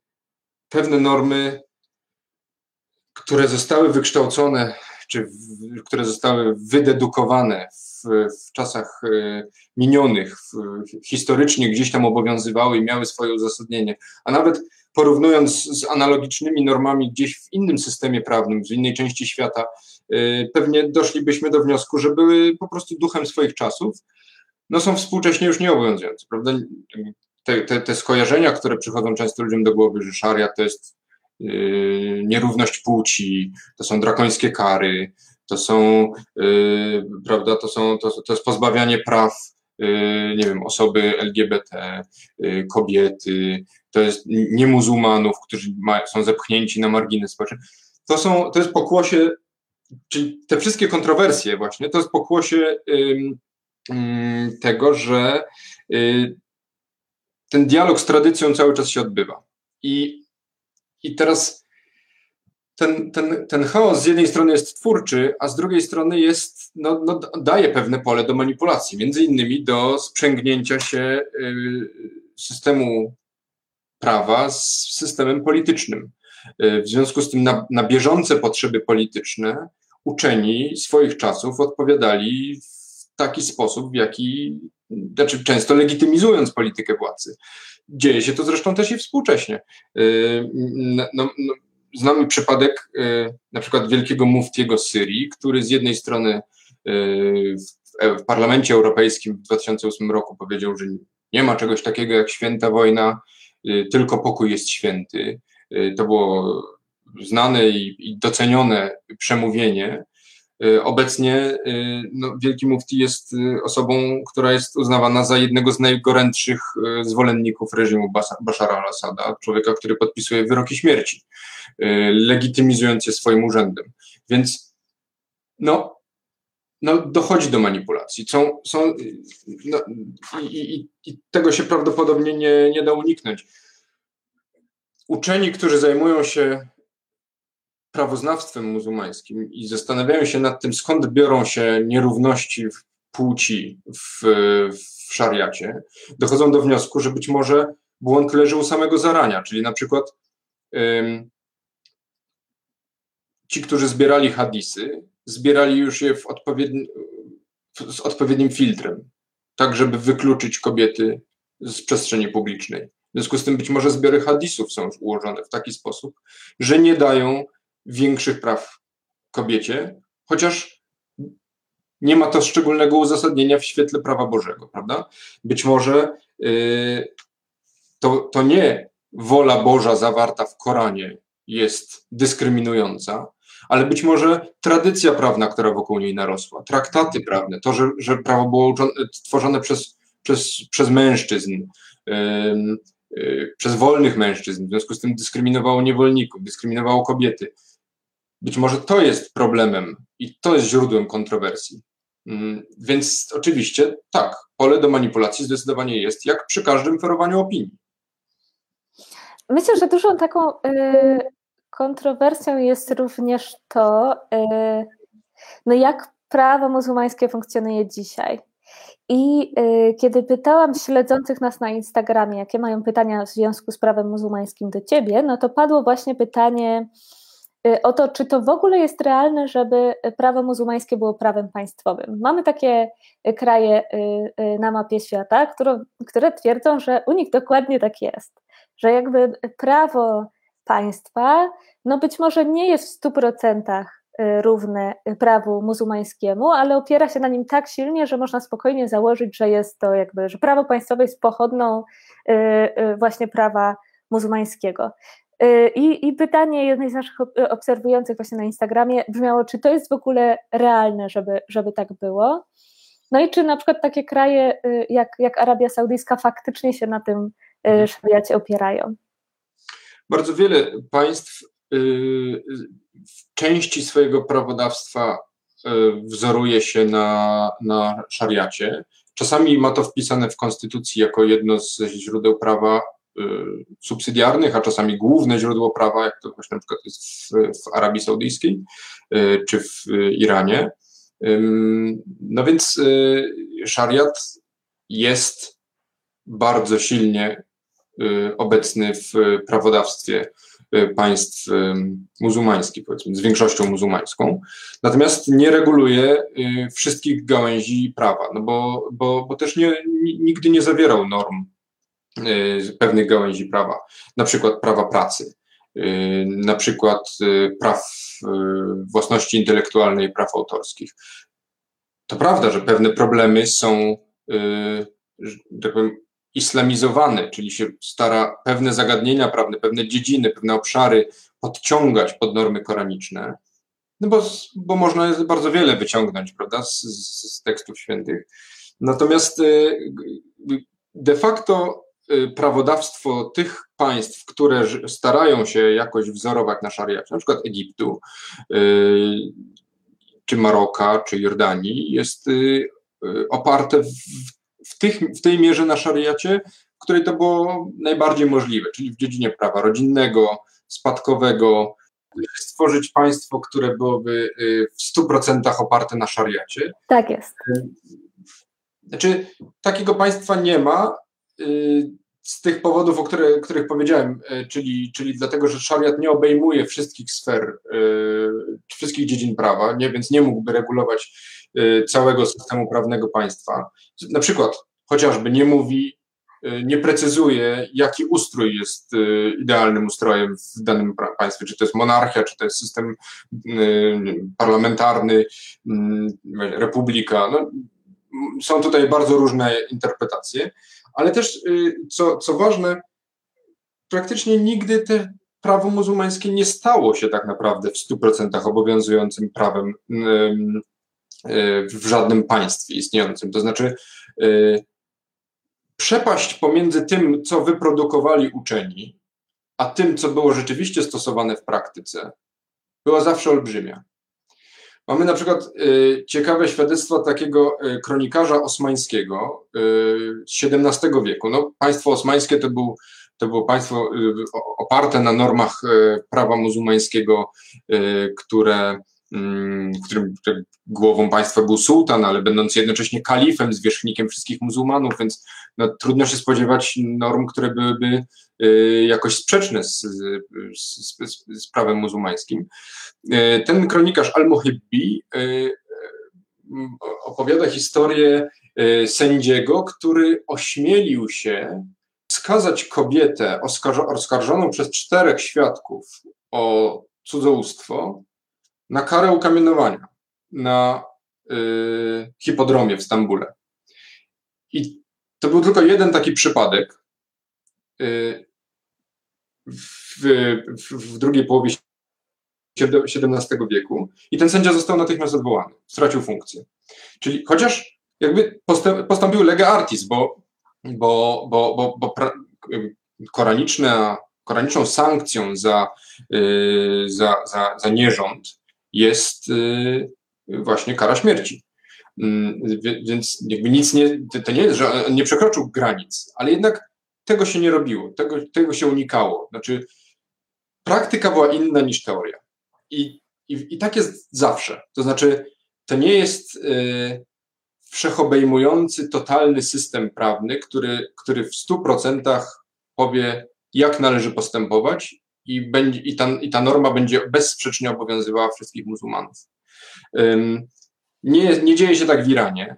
pewne normy, które zostały wykształcone czy w, które zostały wydedukowane w, w czasach e, minionych, w, historycznie gdzieś tam obowiązywały i miały swoje uzasadnienie, a nawet porównując z analogicznymi normami gdzieś w innym systemie prawnym, w innej części świata, e, pewnie doszlibyśmy do wniosku, że były po prostu duchem swoich czasów, no są współcześnie już nieobowiązujące, prawda? Te, te, te skojarzenia, które przychodzą często ludziom do głowy, że szaria to jest Yy, nierówność płci, to są drakońskie kary, to są, yy, prawda, to, są, to, to jest pozbawianie praw, nie wiem, osoby LGBT, kobiety, to jest niemuzułmanów, którzy ma, są zepchnięci na margines społeczny. To, są, to jest pokłosie, czyli te wszystkie kontrowersje właśnie, to jest pokłosie tego, że ten dialog z tradycją cały czas się odbywa. I i teraz ten, ten, ten chaos z jednej strony jest twórczy, a z drugiej strony jest, no, no, daje pewne pole do manipulacji, między innymi do sprzęgnięcia się y, systemu prawa z systemem politycznym. Y, w związku z tym na, na bieżące potrzeby polityczne uczeni swoich czasów odpowiadali w taki sposób, w jaki, znaczy często legitymizując politykę władzy. Dzieje się to zresztą też i współcześnie. Y, no, no, znamy przypadek y, na przykład wielkiego muftiego Syrii, który z jednej strony w Parlamencie Europejskim w 2008 roku powiedział, że nie ma czegoś takiego jak święta wojna, tylko pokój jest święty. To było znane i docenione przemówienie, Y, obecnie y, no, Wielki Mufti jest y, osobą, która jest uznawana za jednego z najgorętszych zwolenników reżimu Bashara al-Assada, człowieka, który podpisuje wyroki śmierci, legitymizując je swoim urzędem. Więc no, no, dochodzi do manipulacji. Są, są, no, i, i, I tego się prawdopodobnie nie, nie da uniknąć. Uczeni, którzy zajmują się prawoznawstwem muzułmańskim i zastanawiają się nad tym, skąd biorą się nierówności w płci w, w szariacie, dochodzą do wniosku, że być może błąd leży u samego zarania, czyli na przykład ym, ci, którzy zbierali hadisy, zbierali już je w odpowiedni, z odpowiednim filtrem, tak żeby wykluczyć kobiety z przestrzeni publicznej. W związku z tym być może zbiory hadisów są już ułożone w taki sposób, że nie dają większych praw kobiecie, chociaż nie ma to szczególnego uzasadnienia w świetle prawa Bożego, prawda? Być może y, to, to nie wola Boża zawarta w Koranie jest dyskryminująca, ale być może tradycja prawna, która wokół niej narosła, traktaty prawne, to, że, że prawo było tworzone przez, przez, przez mężczyzn, yy, yy, przez wolnych mężczyzn, w związku z tym dyskryminowało niewolników, dyskryminowało kobiety. Być może to jest problemem i to jest źródłem kontrowersji. Yy, więc oczywiście tak, pole do manipulacji zdecydowanie jest, jak przy każdym ferowaniu opinii. Myślę, że dużą taką y, kontrowersją jest również to, y, no jak prawo muzułmańskie funkcjonuje dzisiaj. I y, kiedy pytałam śledzących nas na Instagramie, jakie mają pytania w związku z prawem muzułmańskim do ciebie, no to padło właśnie pytanie o to, czy to w ogóle jest realne, żeby prawo muzułmańskie było prawem państwowym. Mamy takie kraje na mapie świata, które, które twierdzą, że u nich dokładnie tak jest że jakby prawo państwa, no być może nie jest w 100% y, równe prawu muzułmańskiemu, ale opiera się na nim tak silnie, że można spokojnie założyć, że jest to jakby, że prawo państwowe jest pochodną y, y, właśnie prawa muzułmańskiego. I, I, pytanie jednej z naszych obserwujących właśnie na Instagramie brzmiało, czy to jest w ogóle realne, żeby, żeby tak było? No i czy na przykład takie kraje jak, jak Arabia Saudyjska faktycznie się na tym Mhm. szariacie opierają. Bardzo wiele państw y, w części swojego prawodawstwa y, wzoruje się na, na szariacie. Czasami ma to wpisane w konstytucji jako jedno z źródeł prawa y, subsydiarnych, a czasami główne źródło prawa, jak to właśnie na przykład jest w, w Arabii Saudyjskiej czy w Iranie. No więc szariat jest bardzo silnie obecny w prawodawstwie y, państw y, muzułmańskich, powiedzmy, z większością muzułmańską, natomiast nie reguluje wszystkich gałęzi prawa, no bo, bo, bo też nie, nigdy nie zawierał norm pewnych gałęzi prawa, na przykład prawa pracy, na przykład praw własności intelektualnej, praw autorskich. To prawda, że pewne problemy są, tak powiem, islamizowany, czyli się stara pewne zagadnienia prawne, pewne dziedziny, pewne obszary podciągać pod normy koraniczne, no bo, bo można bardzo wiele wyciągnąć, prawda, z, z tekstów świętych. Natomiast y, de facto y, prawodawstwo tych państw, które starają się jakoś wzorować na szariacie, na przykład Egiptu, y, czy Maroka, czy Jordanii, jest oparte w w, tych, w tej mierze na szariacie, w której to było najbardziej możliwe, czyli w dziedzinie prawa rodzinnego, spadkowego, stworzyć państwo, które byłoby y, w 100% oparte na szariacie. Tak jest. Znaczy, takiego państwa nie ma y, z tych powodów, o które, których powiedziałem, y, czyli, czyli dlatego, że szariat nie obejmuje wszystkich sfer, wszystkich dziedzin prawa, nie, więc nie mógłby regulować całego systemu prawnego państwa. Na przykład chociażby nie mówi, y, nie precyzuje, jaki ustrój jest y, idealnym ustrojem w danym państwie, czy to jest monarchia, czy to jest system parlamentarny, republika. No, są tutaj bardzo różne interpretacje, ale też, co, co ważne, praktycznie nigdy te prawo muzułmańskie nie stało się tak naprawdę w 100% obowiązującym prawem w żadnym państwie istniejącym. To znaczy, y, przepaść pomiędzy tym, co wyprodukowali uczeni, a tym, co było rzeczywiście stosowane w praktyce, była zawsze olbrzymia. Mamy na przykład y, ciekawe świadectwo takiego y, kronikarza osmańskiego z XVII wieku. No, państwo osmańskie to, był, to było państwo oparte na normach prawa muzułmańskiego, które w którym głową państwa był sułtan, ale będąc jednocześnie kalifem, zwierzchnikiem wszystkich muzułmanów, więc no, trudno się spodziewać norm, które byłyby y, jakoś sprzeczne z, z, z, z prawem muzułmańskim. Y, ten kronikarz Al-Muhibbi y, opowiada historię sędziego, który ośmielił się skazać kobietę oskarżoną przez czterech świadków o cudzołóstwo na karę ukamienowania, na hipodromie w Stambule. I to był tylko jeden taki przypadek w, w, w drugiej połowie XVII wieku i ten sędzia został natychmiast odwołany, stracił funkcję. Czyli chociaż jakby postąpił lega artis, bo, bo, bo, bo, bo pra, koraniczna, koraniczną sankcją za, yy, za, za, za nierząd jest yy, właśnie kara śmierci. Yy, więc jakby nic nie, to nie jest, że on nie przekroczył granic, ale jednak tego się nie robiło, tego, tego się unikało. Znaczy, praktyka była inna niż teoria. I, i, i tak jest zawsze. To znaczy, to nie jest y, wszechobejmujący, totalny system prawny, który, który w 100% powie, jak należy postępować, i, będzie, i, ta, i ta norma będzie bezsprzecznie obowiązywała wszystkich muzułmanów. Nie, nie dzieje się tak w Iranie,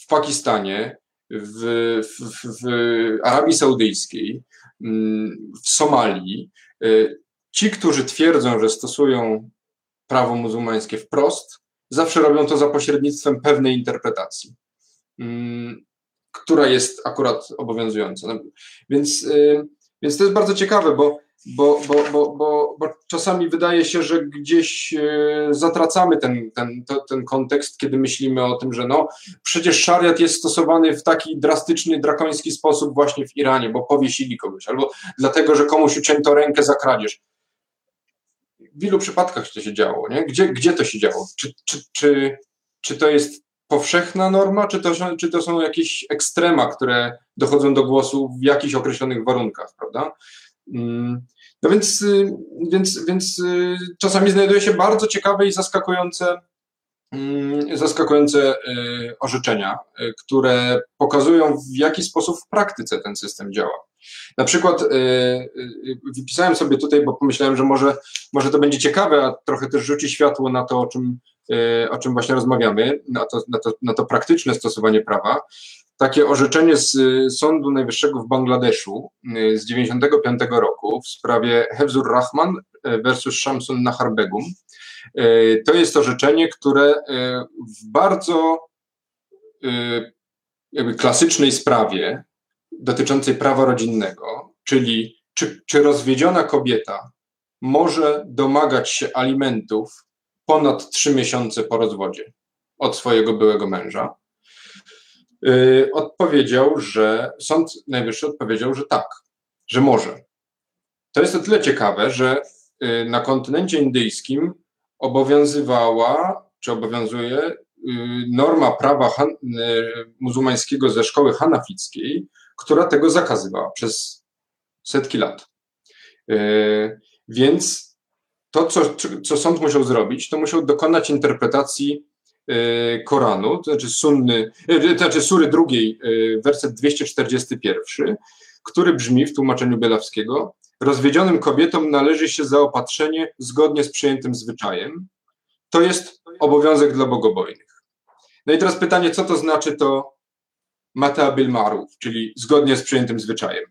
w Pakistanie, w, w, w Arabii Saudyjskiej, w Somalii. Y, ci, którzy twierdzą, że stosują prawo muzułmańskie wprost, zawsze robią to za pośrednictwem pewnej interpretacji, która jest akurat obowiązująca. No, więc, y, więc to jest bardzo ciekawe, bo bo, bo, bo, bo, bo czasami wydaje się, że gdzieś e, zatracamy ten, ten, ten kontekst, kiedy myślimy o tym, że no przecież szariat jest stosowany w taki drastyczny, drakoński sposób właśnie w Iranie, bo powiesili kogoś, albo dlatego, że komuś ucięto rękę za kradzież. W ilu przypadkach to się działo? Nie? Gdzie, gdzie to się działo? Czy, czy, czy, czy to jest powszechna norma, czy to, czy to są jakieś ekstrema, które dochodzą do głosu w jakichś określonych warunkach, prawda? Mm, no więc, y, więc, więc y, czasami znajduje się bardzo ciekawe i zaskakujące, mm, zaskakujące y, orzeczenia, które pokazują, w jaki sposób w praktyce ten system działa. Na przykład wypisałem sobie tutaj, bo pomyślałem, że może, może to będzie ciekawe, a trochę też rzuci światło na to, o czym, o czym właśnie rozmawiamy, na to, na, to, na to praktyczne stosowanie prawa takie orzeczenie z y, Sądu Najwyższego w Bangladeszu y, z 95 roku w sprawie Hefzur Rahman y, versus Shamsun Naharbegum. To jest orzeczenie, które w bardzo jakby klasycznej sprawie dotyczącej prawa rodzinnego, czyli czy, czy rozwiedziona kobieta może domagać się alimentów ponad trzy miesiące po rozwodzie od swojego byłego męża, odpowiedział, że Sąd Najwyższy odpowiedział, że tak, że może. To jest o tyle ciekawe, że y, na kontynencie indyjskim obowiązywała, czy obowiązuje y, norma prawa han, muzułmańskiego ze szkoły hanafickiej, która tego zakazywała przez setki lat. Więc to, co, co sąd musiał zrobić, to musiał dokonać interpretacji Koranu, to znaczy sunny, e, to znaczy sury drugiej, e, werset 241, który brzmi w tłumaczeniu Belawskiego, rozwiedzionym kobietom należy się zaopatrzenie zgodnie z przyjętym zwyczajem. To jest obowiązek dla bogobojnych. No i teraz pytanie, co to znaczy to mata bil maruf, czyli zgodnie z przyjętym zwyczajem.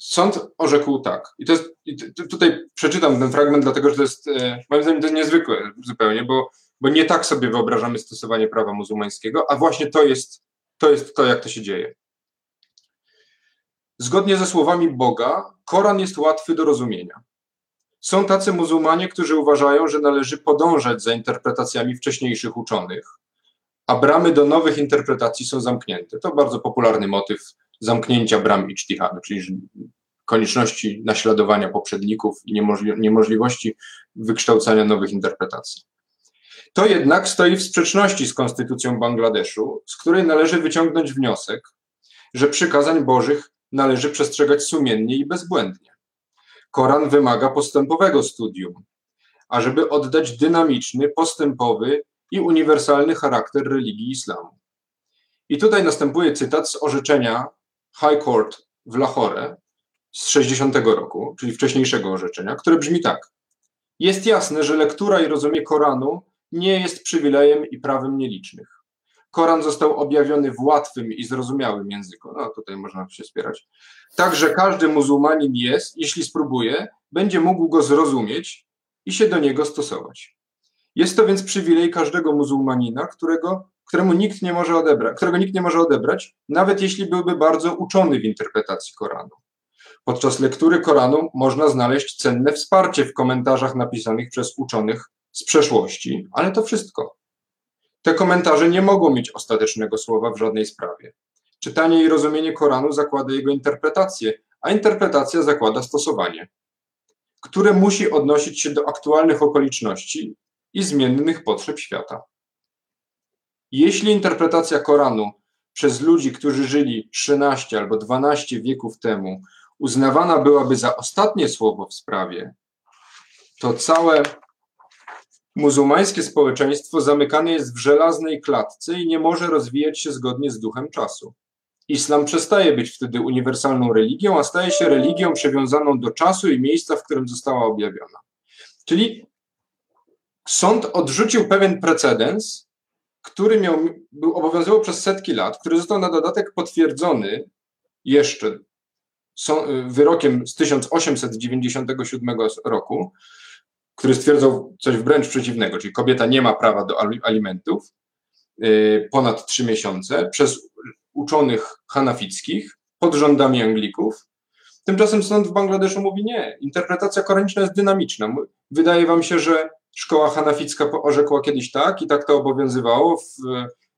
Sąd orzekł tak. I to jest, i tutaj przeczytam ten fragment, dlatego że to jest, moim zdaniem, to jest niezwykłe zupełnie, bo bo nie tak sobie wyobrażamy stosowanie prawa muzułmańskiego, a właśnie to jest to, jest to jak to się dzieje. Zgodnie ze słowami Boga, Koran jest łatwy do rozumienia. Są tacy muzułmanie, którzy uważają, że należy podążać za interpretacjami wcześniejszych uczonych, a bramy do nowych interpretacji są zamknięte. To bardzo popularny motyw zamknięcia bram ijtihadu, czyli konieczności naśladowania poprzedników i niemożliwości wykształcania nowych interpretacji. To jednak stoi w sprzeczności z konstytucją Bangladeszu, z której należy wyciągnąć wniosek, że przykazań Bożych należy przestrzegać sumiennie i bezbłędnie. Koran wymaga postępowego studium, ażeby oddać dynamiczny, postępowy i uniwersalny charakter religii islamu. I tutaj następuje cytat z orzeczenia High Court w Lahore z 60 roku, czyli wcześniejszego orzeczenia, które brzmi tak. Jest jasne, że lektura i rozumienie Koranu nie jest przywilejem i prawem nielicznych. Koran został objawiony w łatwym i zrozumiałym języku. No tutaj można się spierać. Także każdy muzułmanin jest, jeśli spróbuje, będzie mógł go zrozumieć i się do niego stosować. Jest to więc przywilej każdego muzułmanina, którego, któremu nikt nie może odebrać, którego nikt nie może odebrać, nawet jeśli byłby bardzo uczony w interpretacji Koranu. Podczas lektury Koranu można znaleźć cenne wsparcie w komentarzach napisanych przez uczonych z przeszłości, ale to wszystko. Te komentarze nie mogą mieć ostatecznego słowa w żadnej sprawie. Czytanie i rozumienie Koranu zakłada jego interpretację, a interpretacja zakłada stosowanie, które musi odnosić się do aktualnych okoliczności i zmiennych potrzeb świata. Jeśli interpretacja Koranu przez ludzi, którzy żyli 13 albo 12 wieków temu, uznawana byłaby za ostatnie słowo w sprawie, to całe muzułmańskie społeczeństwo zamykane jest w żelaznej klatce i nie może rozwijać się zgodnie z duchem czasu. Islam przestaje być wtedy uniwersalną religią, a staje się religią przywiązaną do czasu i miejsca, w którym została objawiona. Czyli sąd odrzucił pewien precedens, który miał, był, obowiązywał przez setki lat, który został na dodatek potwierdzony jeszcze wyrokiem z 1897 roku, który stwierdzał coś wręcz przeciwnego, czyli kobieta nie ma prawa do alimentów y, ponad trzy miesiące przez uczonych hanafickich pod rządami Anglików. Tymczasem sąd w Bangladeszu mówi nie. Interpretacja koraniczna jest dynamiczna. Wydaje wam się, że szkoła hanaficka orzekła kiedyś tak i tak to obowiązywało w,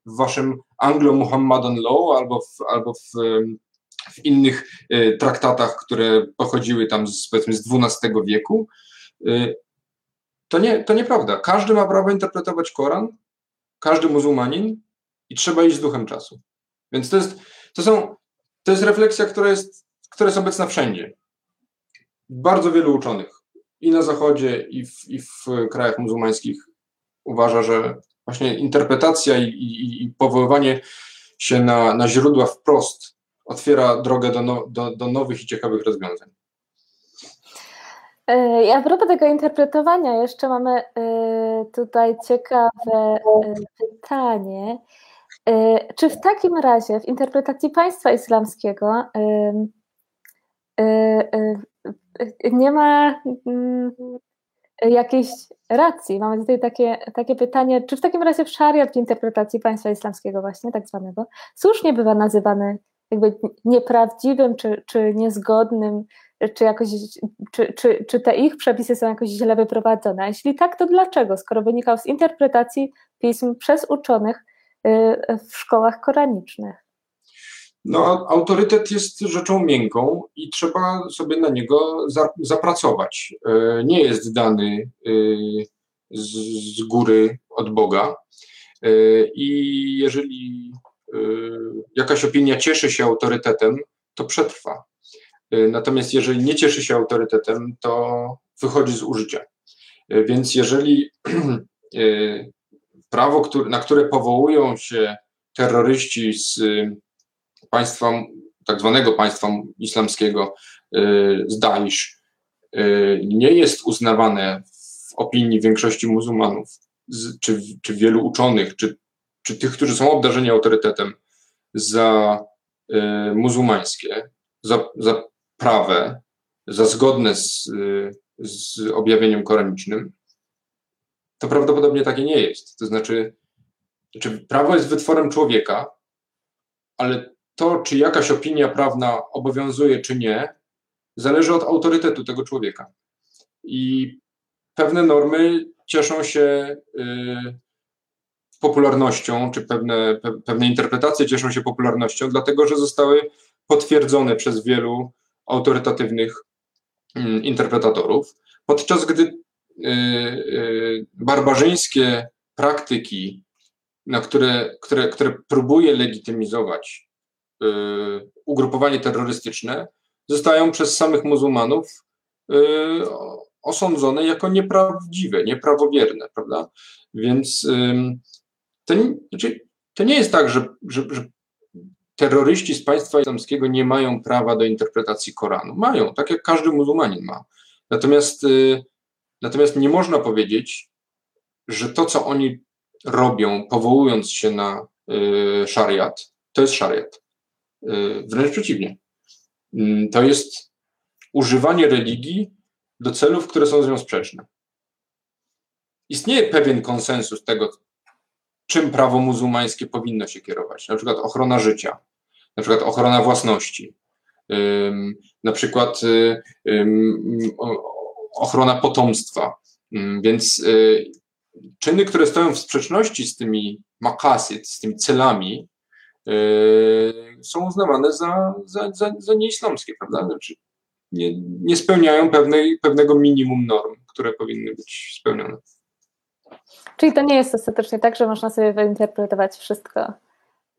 w waszym Anglo-Muhammadan Law albo w, albo w, w innych y, traktatach, które pochodziły tam z, powiedzmy z XII wieku. To, nie, to nieprawda. Każdy ma prawo interpretować Koran, każdy muzułmanin i trzeba iść z duchem czasu. Więc to jest, to są, to jest refleksja, która jest, która jest obecna wszędzie. Bardzo wielu uczonych i na Zachodzie, i w, i w krajach muzułmańskich uważa, że właśnie interpretacja i, i, i powoływanie się na, na źródła wprost otwiera drogę do, no, do, do nowych i ciekawych rozwiązań. E, I a propos tego interpretowania, jeszcze mamy e, tutaj ciekawe e, pytanie. Czy w takim razie w interpretacji państwa islamskiego nie ma mm, jakiejś racji? Mamy tutaj takie, takie pytanie, czy w takim razie w szariat w interpretacji państwa islamskiego właśnie, tak zwanego, słusznie bywa nazywany jakby nieprawdziwym czy, czy niezgodnym czy, jakoś, czy, czy, czy te ich przepisy są jakoś źle wyprowadzone. Jeśli tak, to dlaczego? Skoro wynikał z interpretacji pism przez uczonych y, w szkołach koranicznych. No, autorytet jest rzeczą miękką i trzeba sobie na niego zapracować. Y, nie jest dany y, z góry od Boga. I jeżeli jakaś opinia cieszy się autorytetem, to przetrwa. Y, natomiast jeżeli nie cieszy się autorytetem, to wychodzi z użycia. Y, więc jeżeli y, prawo, na które powołują się terroryści z państwa, tak zwanego państwa islamskiego, z Daesh, nie jest uznawane w opinii większości muzułmanów, czy, czy wielu uczonych, czy, czy tych, którzy są obdarzeni autorytetem za muzułmańskie, za, za prawe, za zgodne z, z objawieniem koranicznym, to prawdopodobnie takie nie jest. To znaczy, znaczy, prawo jest wytworem człowieka, ale to, czy jakaś opinia prawna obowiązuje, czy nie, zależy od autorytetu tego człowieka. I pewne normy cieszą się y, popularnością, czy pewne, pe, pewne interpretacje cieszą się popularnością, dlatego że zostały potwierdzone przez wielu autorytatywnych mm, interpretatorów, podczas gdy y, y, barbarzyńskie praktyki, na które, które, które próbuje legitymizować y, ugrupowanie terrorystyczne, zostają przez samych muzułmanów osądzone jako nieprawdziwe, nieprawowierne, prawda? Więc to, znaczy, to nie jest tak, że, że, że terroryści z państwa islamskiego nie mają prawa do interpretacji Koranu. Mają, tak jak każdy muzułmanin ma. Natomiast, y, natomiast nie można powiedzieć, że to, co oni robią, powołując się na y, szariat, to jest szariat. Y, wręcz przeciwnie. To jest używanie religii do celów, które są z nią sprzeczne. istnieje pewien konsensus tego, czym prawo muzułmańskie powinno się kierować. Na przykład ochrona życia, na przykład ochrona własności, na przykład ochrona potomstwa. Więc y, czyny, które stoją w sprzeczności z tymi makasyt, z tymi celami, y, są uznawane za, za, za, za nieislamskie, prawda? Znaczy nie, nie spełniają pewnej, pewnego minimum norm, które powinny być spełnione. Czyli to nie jest ostatecznie tak, że można sobie wyinterpretować wszystko.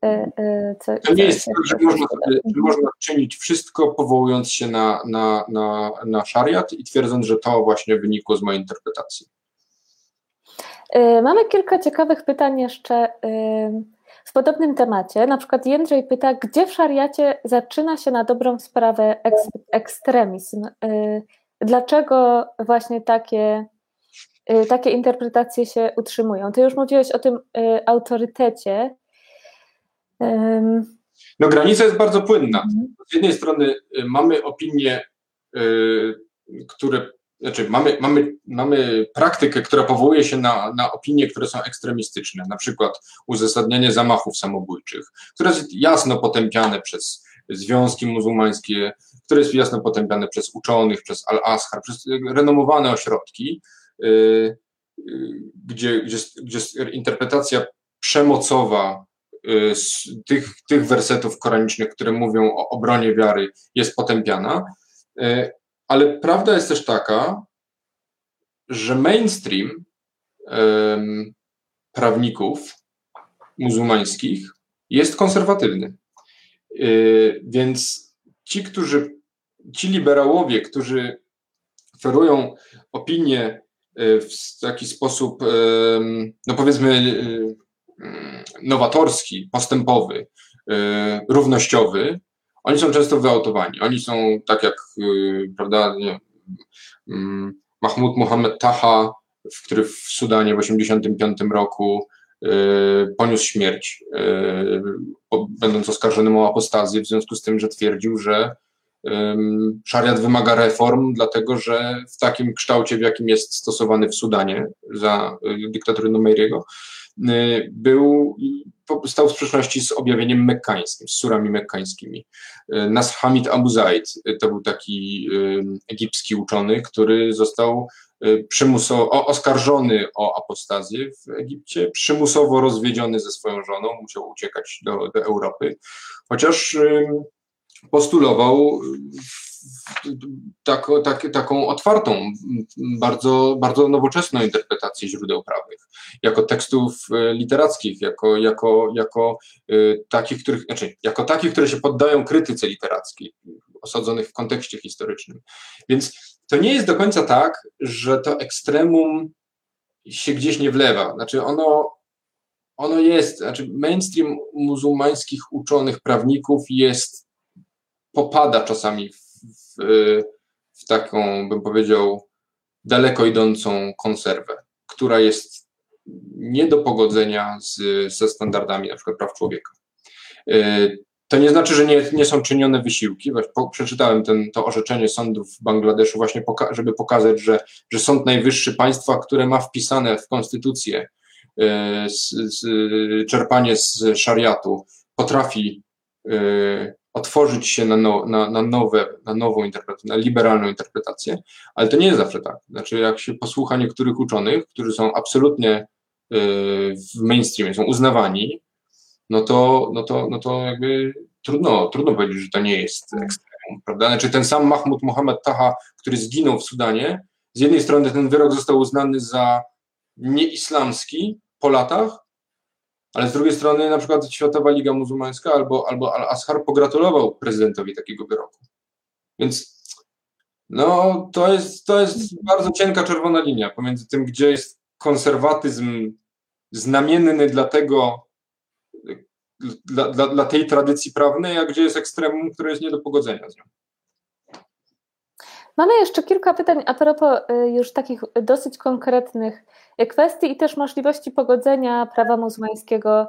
Y, y, co, to nie jest tak, że można, że można czynić wszystko, powołując się na, na, na, na szariat i twierdząc, że to właśnie wynikło z mojej interpretacji. Y, mamy kilka ciekawych pytań jeszcze w podobnym temacie. Na przykład Jędrzej pyta, gdzie w szariacie zaczyna się na dobrą sprawę ekstremizm? Dlaczego właśnie takie takie interpretacje się utrzymują. Ty już mówiłeś o tym autorytecie. No granica jest bardzo płynna. Mhm. Z jednej strony y, mamy opinie, które, znaczy mamy, mamy, mamy praktykę, która powołuje się na, na opinie, które są ekstremistyczne, na przykład uzasadnianie zamachów samobójczych, które jest jasno potępiane przez związki muzułmańskie, które jest jasno potępiane przez uczonych, przez Al-Azhar, przez renomowane ośrodki, Y, y, gdzie, gdzie, gdzie interpretacja przemocowa y, tych, tych wersetów koranicznych, które mówią o obronie wiary, jest potępiana. Ale prawda jest też taka, że mainstream prawników muzułmańskich jest konserwatywny. Więc ci, którzy, ci liberałowie, którzy oferują opinię Y, w taki sposób, no powiedzmy, y, nowatorski, postępowy, y, równościowy, oni są często wyautowani. Oni są tak jak, prawda, nie, mm, Mahmud Mohammed Taha, który w Sudanie w 1985 roku poniósł śmierć, będąc oskarżonym o apostazję, w związku z tym, że twierdził, że Szariat wymaga reform, dlatego że w takim kształcie, w jakim jest stosowany w Sudanie za y, dyktatury Numeiriego, y, był, stał w sprzeczności z objawieniem mekkańskim, z surami mekkańskimi. Y, Nas Hamid Abu Zaid to był taki egipski uczony, który został przymusowo, oskarżony o apostazję w Egipcie, przymusowo rozwiedziony ze swoją żoną, musiał uciekać do, do Europy, chociaż postulował tak, tak, taką otwartą, bardzo, bardzo nowoczesną interpretację źródeł prawnych, jako tekstów e, literackich, jako, jako, jako e, takich, których, znaczy, jako takich, które się poddają krytyce literackiej, osadzonych w kontekście historycznym. Więc to nie jest do końca tak, że to ekstremum się gdzieś nie wlewa. Znaczy ono, ono jest, znaczy mainstream muzułmańskich uczonych, prawników jest popada czasami w, w, w taką, bym powiedział, daleko idącą konserwę, która jest nie do pogodzenia z, ze standardami na przykład praw człowieka. Y, to nie znaczy, że nie, nie są czynione wysiłki. Przeczytałem ten, to orzeczenie sądu w Bangladeszu właśnie, poka żeby pokazać, że, że Sąd Najwyższy państwa, które ma wpisane w konstytucję z, z, czerpanie z szariatu, potrafi y, otworzyć się na, no, na, na, nowe, na nową interpretację, na liberalną interpretację, ale to nie jest zawsze tak. Znaczy, jak się posłucha niektórych uczonych, którzy są absolutnie y, w mainstreamie, są uznawani, no to, no to, no to jakby trudno, trudno powiedzieć, że to nie jest ekstremum, prawda? Znaczy ten sam Mahmud Mohammed Taha, który zginął w Sudanie, z jednej strony ten wyrok został uznany za nieislamski po latach, ale z drugiej strony na przykład Światowa Liga Muzułmańska albo, albo Al-Azhar pogratulował prezydentowi takiego wyroku. Więc no, to jest, to jest bardzo cienka czerwona linia pomiędzy tym, gdzie jest konserwatyzm znamienny dla tego, dla, dla, dla tej tradycji prawnej, a gdzie jest ekstremum, które jest nie do pogodzenia z nią. Mamy jeszcze kilka pytań a propos y, już takich dosyć konkretnych kwestii i też możliwości pogodzenia prawa muzułmańskiego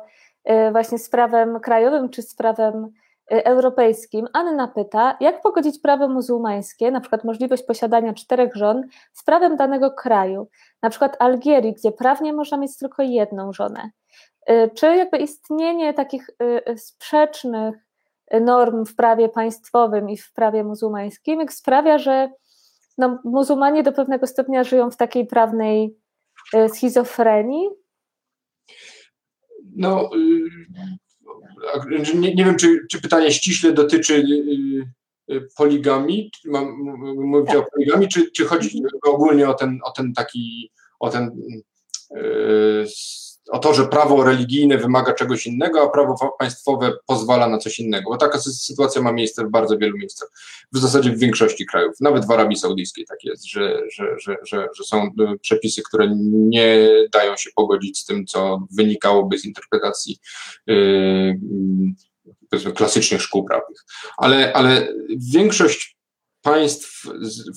y, właśnie z prawem krajowym czy z prawem europejskim. Anna pyta, jak pogodzić prawo muzułmańskie, na przykład możliwość posiadania czterech żon, z prawem danego kraju, na przykład Algierii, gdzie prawnie można mieć tylko jedną żonę. Czy jakby istnienie takich sprzecznych norm w prawie państwowym i w prawie muzułmańskim sprawia, że no, muzułmanie do pewnego stopnia żyją w takiej prawnej schizofrenii? No, y, nie, nie wiem, czy, czy pytanie ściśle dotyczy y, y, poligami, mam mówić tak. o poligami, czy, czy chodzi ogólnie o ten, o ten taki, o ten o to, że prawo religijne wymaga czegoś innego, a prawo państwowe pozwala na coś innego. Bo taka sytuacja ma miejsce w bardzo wielu miejscach, w zasadzie w większości krajów, nawet w Arabii Saudyjskiej tak jest, że, że, że, że, że są e, przepisy, które nie dają się pogodzić z tym, co wynikałoby z interpretacji yy, klasycznych szkół prawnych. Ale, ale większość państw,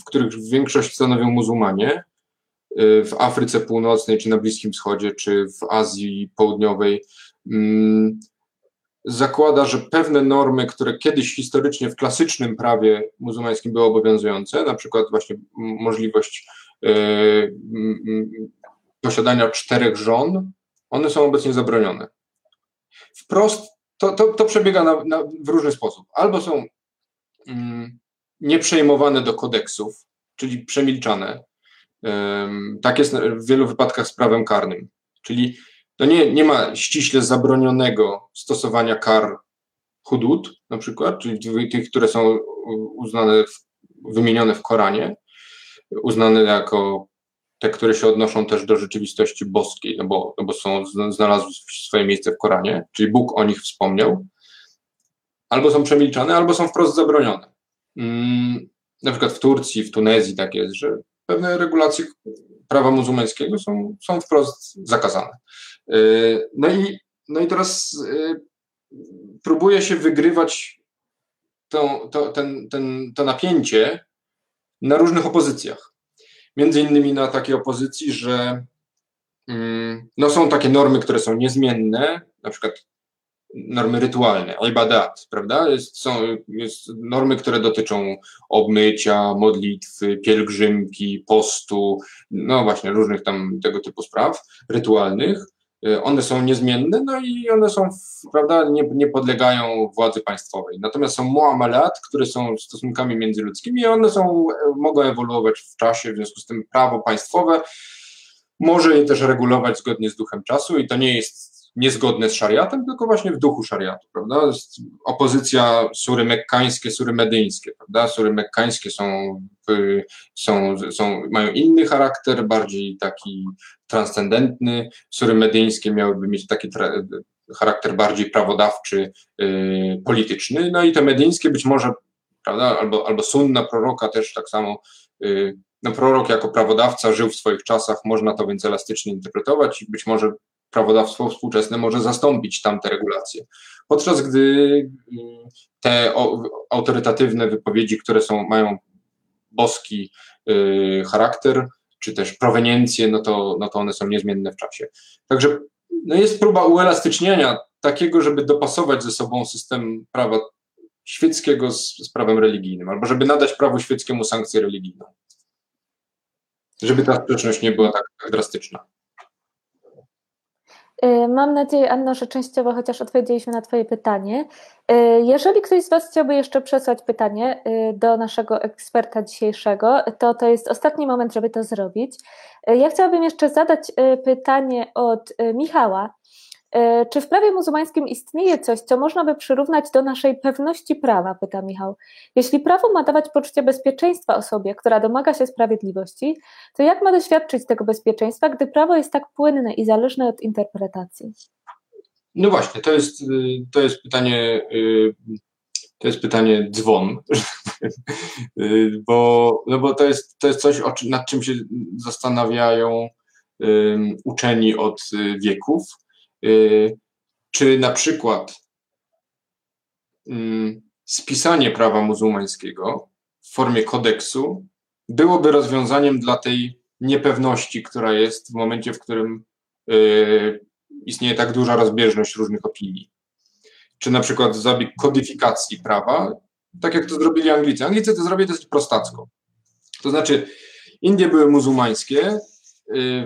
w których większość stanowią muzułmanie, w Afryce Północnej, czy na Bliskim Wschodzie, czy w Azji Południowej, mm, zakłada, że pewne normy, które kiedyś historycznie w klasycznym prawie muzułmańskim były obowiązujące, na przykład właśnie możliwość e, posiadania czterech żon, one są obecnie zabronione. Wprost to, to, to przebiega na, na, w różny sposób. Albo są mm, nieprzejmowane do kodeksów, czyli przemilczane, tak jest w wielu wypadkach z prawem karnym. Czyli to nie, nie ma ściśle zabronionego stosowania kar hudud, na przykład, czyli tych, które są uznane, wymienione w Koranie, uznane jako te, które się odnoszą też do rzeczywistości boskiej, no bo, no bo są, znalazły swoje miejsce w Koranie, czyli Bóg o nich wspomniał, albo są przemilczane, albo są wprost zabronione. Mm, na przykład w Turcji, w Tunezji tak jest, że pewne regulacje prawa muzułmańskiego są, są wprost zakazane. Y, no i, no i teraz y, próbuje się wygrywać to, to, ten, ten, to napięcie na różnych opozycjach. Między innymi na takiej opozycji, że mm, no są takie normy, które są niezmienne, na przykład normy rytualne, ibadat, prawda? Jest, są jest normy, które dotyczą obmycia, modlitwy, pielgrzymki, postu, no właśnie różnych tam tego typu spraw rytualnych. Y, one są niezmienne, no i one są, prawda, nie, nie podlegają władzy państwowej. Natomiast są muamalat, które są stosunkami międzyludzkimi i one są, mogą ewoluować w czasie, w związku z tym prawo państwowe może je też regulować zgodnie z duchem czasu i to nie jest niezgodne z szariatem, tylko właśnie w duchu szariatu, prawda? Opozycja sury mekkańskie, sury medyńskie, prawda? Sury mekkańskie są, są, są, mają inny charakter, bardziej taki transcendentny, sury medyńskie miałyby mieć taki charakter bardziej prawodawczy, yy, polityczny, no i te medyńskie być może, prawda, albo, albo sunna proroka też tak samo, yy, no prorok jako prawodawca żył w swoich czasach, można to więc elastycznie interpretować i być może prawodawstwo współczesne może zastąpić tamte regulacje. Podczas gdy y, te autorytatywne wypowiedzi, które są, mają boski y, charakter, czy też proweniencję, no to, no to one są niezmienne w czasie. Także no jest próba uelastycznienia takiego, żeby dopasować ze sobą system prawa świeckiego z, z prawem religijnym, albo żeby nadać prawu świeckiemu sankcję religijną. Żeby ta sprzeczność nie była tak, tak drastyczna. Y, mam nadzieję, Anno, że częściowo chociaż odpowiedzieliśmy na Twoje pytanie. Y, jeżeli ktoś z Was chciałby jeszcze przesłać pytanie y, do naszego eksperta dzisiejszego, to to jest ostatni moment, żeby to zrobić. Ja chciałabym jeszcze zadać pytanie od Michała. E, czy w prawie muzułmańskim istnieje coś, co można by przyrównać do naszej pewności prawa? Pyta Michał. Jeśli prawo ma dawać poczucie bezpieczeństwa osobie, która domaga się sprawiedliwości, to jak ma doświadczyć tego bezpieczeństwa, gdy prawo jest tak płynne i zależne od interpretacji? No właśnie, to jest, y, to jest pytanie. Y, to jest pytanie dzwon, y, bo, no bo to, jest, to jest coś, nad czym się zastanawiają uczeni od wieków czy na przykład mm, spisanie prawa muzułmańskiego w formie kodeksu byłoby rozwiązaniem dla tej niepewności, która jest w momencie, w którym y, istnieje tak duża rozbieżność różnych opinii. czy na przykład zabieg kodyfikacji prawa, tak jak to zrobili Anglicy. Anglicy to zrobili dosyć prostacko. To znaczy, Indie były muzułmańskie y,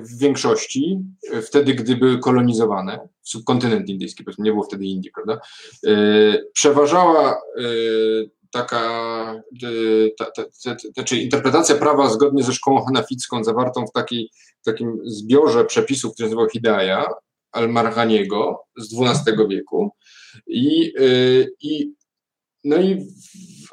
w większości, y, wtedy, gdy były kolonizowane, subkontynent indyjski, powiedzmy, nie było wtedy Indii, prawda? Y, przeważała taka, ta, ta, ta, znaczy interpretacja prawa zgodnie ze szkołą hanaficką, zawartą w, takiej, w takim zbiorze przepisów, który nazywał Hidaya, Al-Marhaniego z XII wieku. I, i, no i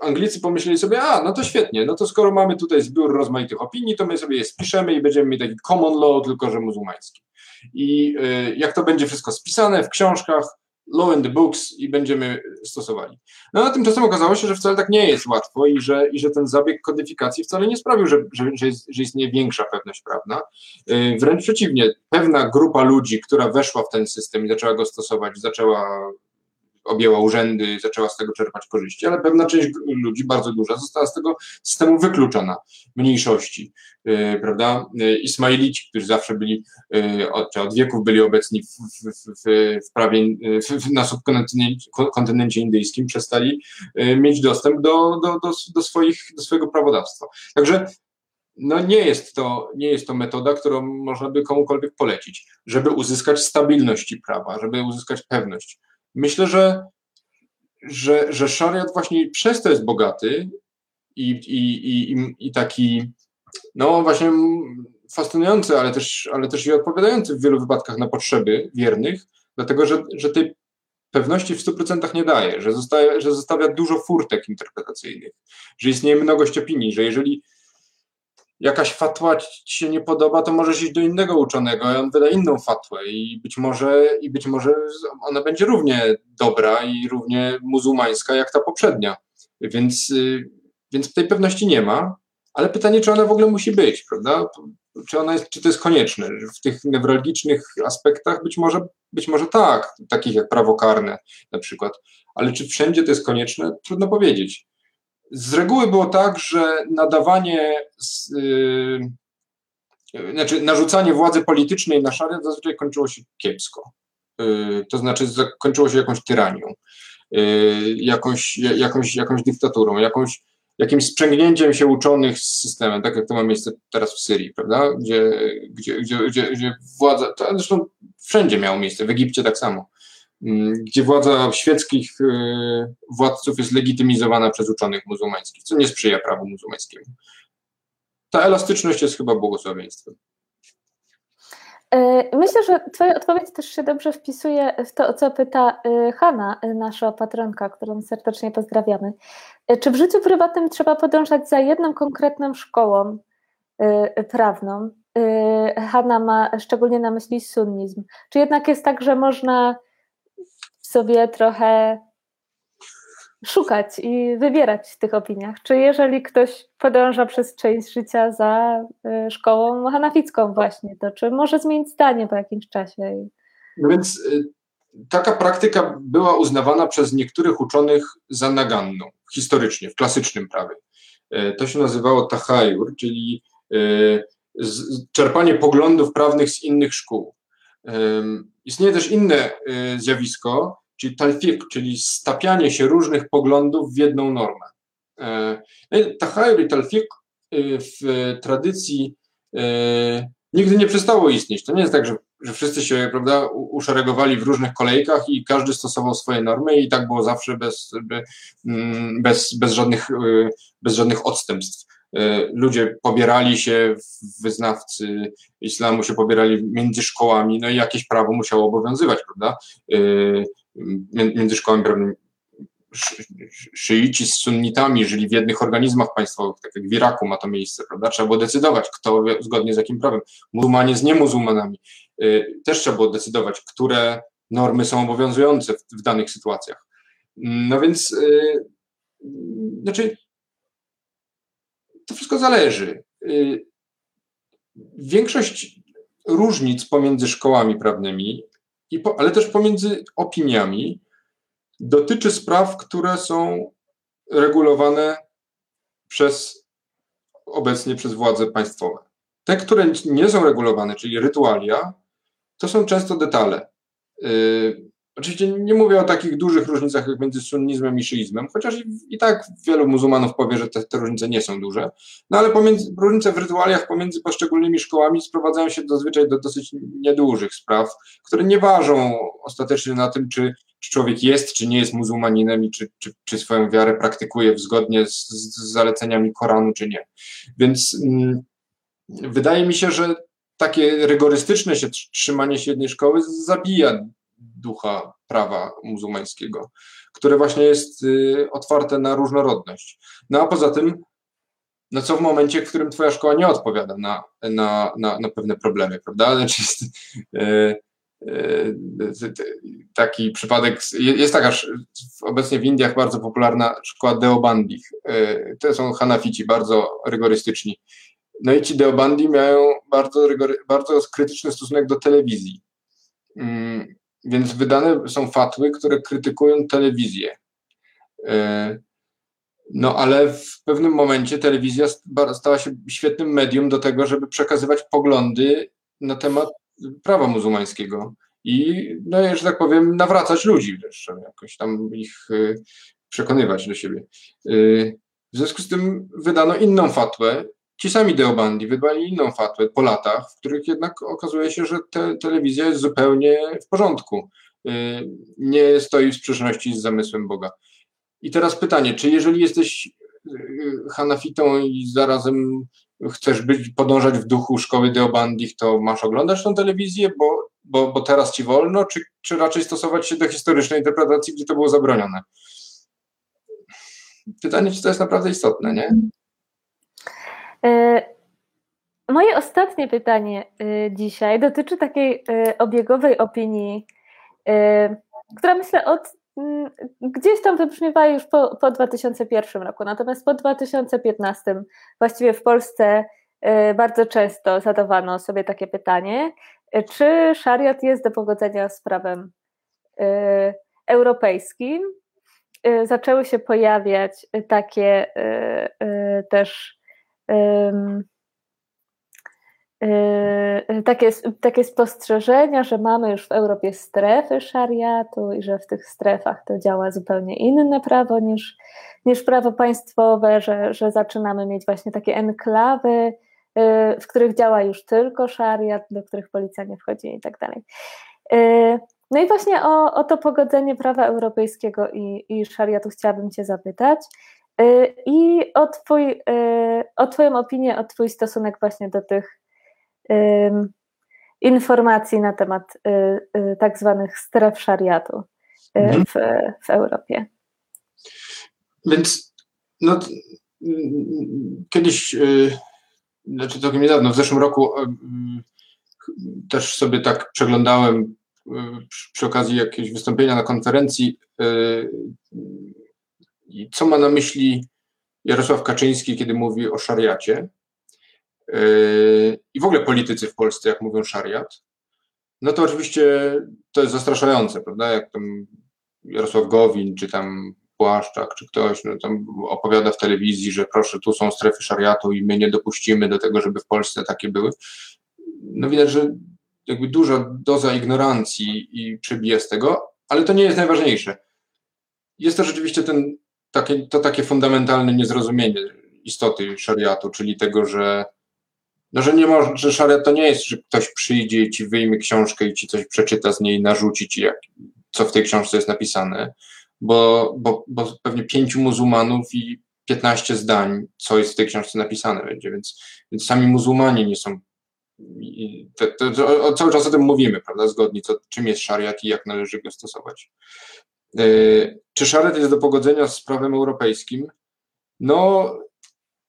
Anglicy pomyśleli sobie, a no to świetnie, no to skoro mamy tutaj zbiór rozmaitych opinii, to my sobie je spiszemy i będziemy mieć taki common law, tylko że muzułmański. I y, jak to będzie wszystko spisane w książkach, law in the books i będziemy stosowali. No a tymczasem okazało się, że wcale tak nie jest łatwo i że, i że ten zabieg kodyfikacji wcale nie sprawił, że, że, że istnieje większa pewność prawna. Y, wręcz przeciwnie, pewna grupa ludzi, która weszła w ten system i zaczęła go stosować, zaczęła objęła urzędy, zaczęła z tego czerpać korzyści, ale pewna część ludzi, bardzo duża, została z tego systemu wykluczona, mniejszości, yy, prawda? Yy, Ismailici, którzy zawsze byli, od, czy od wieków byli obecni w, w, w, w prawie, na subkontynencie kontynencie indyjskim, przestali mieć dostęp do, do, do, do, swoich, do swojego prawodawstwa. Także no nie jest, to, nie jest to metoda, którą można by komukolwiek polecić, żeby uzyskać stabilność prawa, żeby uzyskać pewność. Myślę, że, że, że szariat właśnie przez to jest bogaty i, i, i, i taki, no właśnie fascynujący, ale też, ale też i odpowiadający w wielu wypadkach na potrzeby wiernych, dlatego że, że tej pewności w 100% nie daje, że, zostaje, że zostawia dużo furtek interpretacyjnych, że istnieje mnogość opinii, że jeżeli jakaś fatwa ci się nie podoba, to możesz iść do innego uczonego i on wyda inną fatwę i być może, i być może ona będzie równie dobra i równie muzułmańska jak ta poprzednia. Więc, y, więc tej pewności nie ma, ale pytanie, czy ona w ogóle musi być, prawda? Czy, ona jest, czy to jest konieczne? W tych newralgicznych aspektach być może, być może tak, takich jak prawo karne na przykład, ale czy wszędzie to jest konieczne? Trudno powiedzieć. Z reguły było tak, że nadawanie, yy, znaczy narzucanie władzy politycznej na szariat zazwyczaj kończyło się kiepsko. Yy, to znaczy kończyło się jakąś tyranią, yy, jakąś, jakąś, jakąś dyktaturą, jakąś, jakimś sprzęgnięciem się uczonych z systemem, tak jak to ma miejsce teraz w Syrii, prawda? Gdzie, gdzie, gdzie, gdzie, władza, to zresztą wszędzie miało miejsce, w Egipcie tak samo gdzie władza świeckich y, władców jest legitymizowana przez uczonych muzułmańskich, co nie sprzyja prawu muzułmańskiemu. Ta elastyczność jest chyba błogosławieństwem. E, myślę, że Twoja odpowiedź też się dobrze wpisuje w to, o co pyta e, Hanna, nasza patronka, którą serdecznie pozdrawiamy. Czy w życiu prywatnym trzeba podążać za jedną konkretną szkołą prawną? Hanna ma szczególnie na myśli sunnizm. Czy jednak jest tak, że można sobie trochę szukać i wybierać w tych opiniach. Czy jeżeli ktoś podąża przez część życia za y, szkołą hanaficką właśnie, to czy może zmienić zdanie po jakimś czasie? No więc y, taka praktyka była uznawana przez niektórych uczonych za naganną, historycznie, w klasycznym prawie. Y, to się nazywało tahajur, czyli czerpanie poglądów prawnych z innych szkół. Istnieje też inne zjawisko, czyli talfiq, czyli stapianie się różnych poglądów w jedną normę. E, no Tahayur i talfiq y, w tradycji nigdy nie przestało istnieć. To nie jest tak, że, że wszyscy się prawda, uszeregowali w różnych kolejkach i każdy stosował swoje normy i tak było zawsze bez, mm, bez, bez, żadnych, bez żadnych odstępstw. Ludzie pobierali się, wyznawcy islamu się pobierali między szkołami, no i jakieś prawo musiało obowiązywać, prawda? Między szkołami prawnymi szyici z sunnitami żyli w jednych organizmach państwowych, tak jak w Iraku ma to miejsce, prawda? Trzeba było decydować, kto zgodnie z jakim prawem. Muzułmanie z niemuzułmanami. Y, też trzeba było decydować, które normy są obowiązujące w, w danych sytuacjach. No więc, yy, znaczy, to wszystko zależy. Yy, większość różnic pomiędzy szkołami prawnymi i po, ale też pomiędzy opiniami, dotyczy spraw, które są regulowane przez obecnie przez władze państwowe. Te, które nie są regulowane, czyli rytualia, to są często detale. Y, Oczywiście nie mówię o takich dużych różnicach jak między sunnizmem i szyizmem, chociaż i, tak wielu muzułmanów powie, że te, te, różnice nie są duże, no ale pomiędzy, różnice w rytualiach pomiędzy poszczególnymi szkołami sprowadzają się zazwyczaj do dosyć niedużych spraw, które nie ważą ostatecznie na tym, czy, czy człowiek jest, czy nie jest muzułmaninem i czy, czy, czy swoją wiarę praktykuje zgodnie z, z zaleceniami Koranu, czy nie. Więc mm, wydaje mi się, że takie rygorystyczne się trzymanie się jednej szkoły zabija ducha prawa muzułmańskiego, które właśnie jest y, otwarte na różnorodność. No a poza tym, no co w momencie, w którym twoja szkoła nie odpowiada na, na, na, na pewne problemy, prawda? Znaczy jest, y, y, taki przypadek, jest taka obecnie w Indiach bardzo popularna szkoła Deobandich. To są Hanafici, bardzo rygorystyczni. No i ci Deobandi mają bardzo, bardzo krytyczny stosunek do telewizji. Więc wydane są fatwy, które krytykują telewizję. E, no ale w pewnym momencie telewizja stała się świetnym medium do tego, żeby przekazywać poglądy na temat prawa muzułmańskiego i, no, że tak powiem, nawracać ludzi wreszcie, jakoś tam ich e, przekonywać do siebie. E, w związku z tym wydano inną fatwę, Ci sami Deobandi wydali inną fatwę po latach, w których jednak okazuje się, że te, telewizja jest zupełnie w porządku. Y, nie stoi w sprzeczności z zamysłem Boga. I teraz pytanie, czy jeżeli jesteś y, Hanafitą i zarazem chcesz być, podążać w duchu szkoły Deobandich, to masz oglądać tą telewizję, bo, bo, bo teraz ci wolno, czy, czy raczej stosować się do historycznej interpretacji, gdzie to było zabronione? Pytanie, czy to jest naprawdę istotne, nie? E, moje ostatnie pytanie e, dzisiaj dotyczy takiej e, obiegowej opinii, która myślę od mm, gdzieś tam wybrzmiewała już po, po 2001 roku, natomiast po 2015 właściwie w Polsce bardzo często zadawano sobie takie pytanie, czy szariat jest do pogodzenia z prawem europejskim. Zaczęły się pojawiać takie też takie, takie spostrzeżenia, że mamy już w Europie strefy szariatu i że w tych strefach to działa zupełnie inne prawo niż, niż prawo państwowe, że, że zaczynamy mieć właśnie takie enklawy, y, w których działa już tylko szariat, do których policja nie wchodzi i tak dalej. Y, no i właśnie o, o to pogodzenie prawa europejskiego i, i szariatu chciałabym Cię zapytać. Y, I o, twój, y, o Twoją opinię, o Twój stosunek właśnie do tych informacji na temat y, tak zwanych stref szariatu mhm. w, w Europie. Więc no, kiedyś, znaczy całkiem niedawno, w zeszłym roku też sobie tak przeglądałem przy okazji jakiegoś wystąpienia na konferencji i co ma na myśli Jarosław Kaczyński, kiedy mówi o szariacie? Yy, I w ogóle politycy w Polsce, jak mówią szariat, no to oczywiście to jest zastraszające, prawda? Jak tam Jarosław Gowin, czy tam Płaszczak, czy ktoś no tam opowiada w telewizji, że proszę, tu są strefy szariatu i my nie dopuścimy do tego, żeby w Polsce takie były. No widać, że jakby duża doza ignorancji i przybija z tego, ale to nie jest najważniejsze. Jest to rzeczywiście ten takie, to takie fundamentalne niezrozumienie istoty szariatu, czyli tego, że, no, że, nie może, że szariat to nie jest, że ktoś przyjdzie i ci wyjmie książkę i ci coś przeczyta z niej, narzuci ci, jak, co w tej książce jest napisane, bo, bo, bo pewnie pięciu muzułmanów i 15 zdań, co jest w tej książce napisane będzie, więc, więc sami muzułmanie nie są. To, to, to, cały czas o tym mówimy, prawda? Zgodnie, co, czym jest szariat i jak należy go stosować. E, czy szariat jest do pogodzenia z prawem europejskim? No,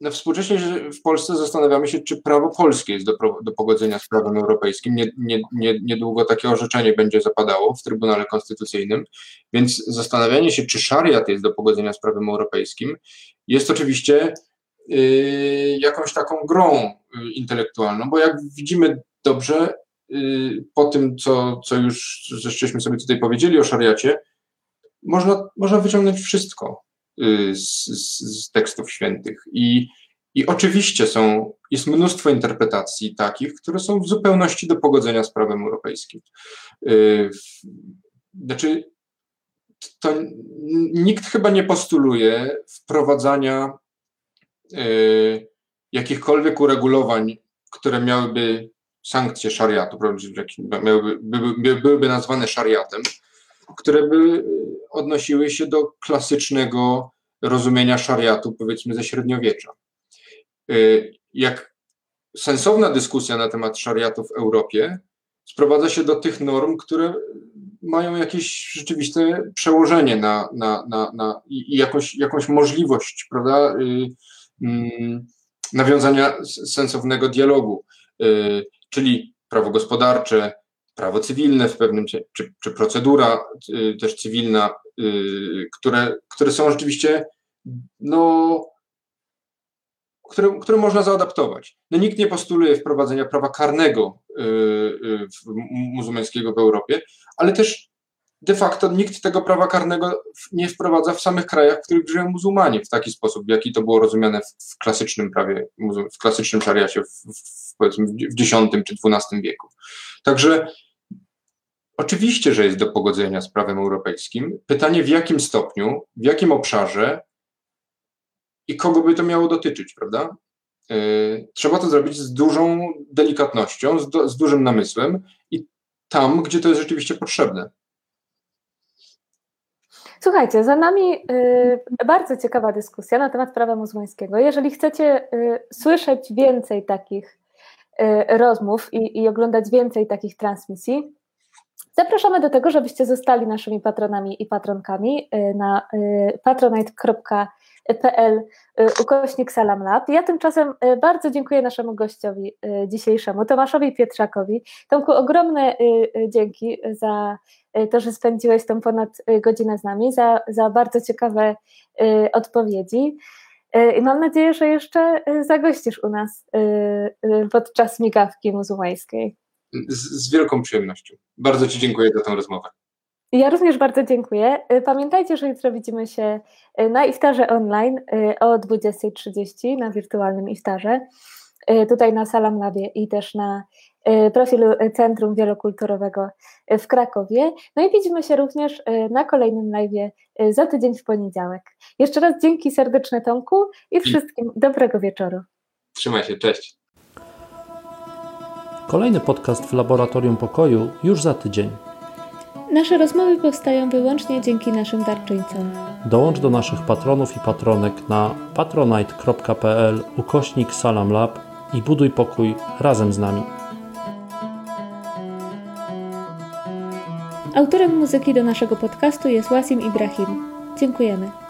no współcześnie w Polsce zastanawiamy się, czy prawo polskie jest do, do pogodzenia z prawem europejskim. Nie, nie, nie, niedługo takie orzeczenie będzie zapadało w Trybunale Konstytucyjnym, więc zastanawianie się, czy szariat jest do pogodzenia z prawem europejskim, jest oczywiście y, jakąś taką grą y, intelektualną, bo jak widzimy dobrze, y, po tym, co, co już żeśmy sobie tutaj powiedzieli o szariacie, można, można wyciągnąć wszystko y, z, z, tekstów świętych. I, I oczywiście są, jest mnóstwo interpretacji takich, które są w zupełności do pogodzenia z prawem europejskim. Y, znaczy, to nikt chyba nie postuluje wprowadzania y, jakichkolwiek uregulowań, które miałyby sankcje szariatu, miałyby, byłyby nazwane szariatem, które by odnosiły się do klasycznego rozumienia szariatu, powiedzmy ze średniowiecza. Y, jak sensowna dyskusja na temat szariatu w Europie sprowadza się do tych norm, które mają jakieś rzeczywiste przełożenie na, na, na, na i jakąś, jakąś możliwość, prawda, y, mm, nawiązania sensownego dialogu, y, czyli prawo gospodarcze, prawo cywilne w pewnym, czy, czy procedura y, też cywilna, które, które są rzeczywiście, no, które, które można zaadaptować. No, nikt nie postuluje wprowadzenia prawa karnego muzułmańskiego w Europie, ale też de facto nikt tego prawa karnego nie wprowadza w samych krajach, w których żyją muzułmanie w taki sposób, w jaki to było rozumiane w klasycznym prawie, w klasycznym szariacie w, w, powiedzmy w X czy XII wieku. Także oczywiście, że jest do pogodzenia z prawem europejskim. Pytanie w jakim stopniu, w jakim obszarze i kogo by to miało dotyczyć, prawda? Yy, trzeba to zrobić z dużą delikatnością, z, do, z dużym namysłem i tam, gdzie to jest rzeczywiście potrzebne. Słuchajcie, za nami y, bardzo ciekawa dyskusja na temat prawa muzułmańskiego. Jeżeli chcecie y, słyszeć więcej takich y, rozmów i, i, oglądać więcej takich transmisji, zapraszamy do tego, żebyście zostali naszymi patronami i patronkami y, na y, patronite.com pl y, ukośnik Salam Lab. Ja tymczasem bardzo dziękuję naszemu gościowi dzisiejszemu, Tomaszowi Pietrzakowi. Tomku, ogromne dzięki za to, że spędziłeś tą ponad godzinę z nami, za, za bardzo ciekawe odpowiedzi. I mam nadzieję, że jeszcze zagościsz u nas podczas migawki muzułmańskiej. Z, z wielką przyjemnością. Bardzo Ci dziękuję za tę rozmowę. Ja również bardzo dziękuję. Y, pamiętajcie, że jutro widzimy się y, na iftarze online y, o 20.30 na wirtualnym iftarze, tutaj na Salam Labie i też na profilu Centrum Wielokulturowego w Krakowie. No i widzimy się również na kolejnym live za tydzień w poniedziałek. Jeszcze raz dzięki serdeczne Tomku i wszystkim dobrego wieczoru. Trzymaj się, cześć. Kolejny podcast w Laboratorium Pokoju już za tydzień. Nasze rozmowy powstają wyłącznie dzięki naszym darczyńcom. Dołącz do naszych patronów i patronek na patronite.pl ukośnik salamlab i buduj pokój razem z nami. Autorem muzyki do naszego podcastu jest Wasim Ibrahim. Dziękujemy.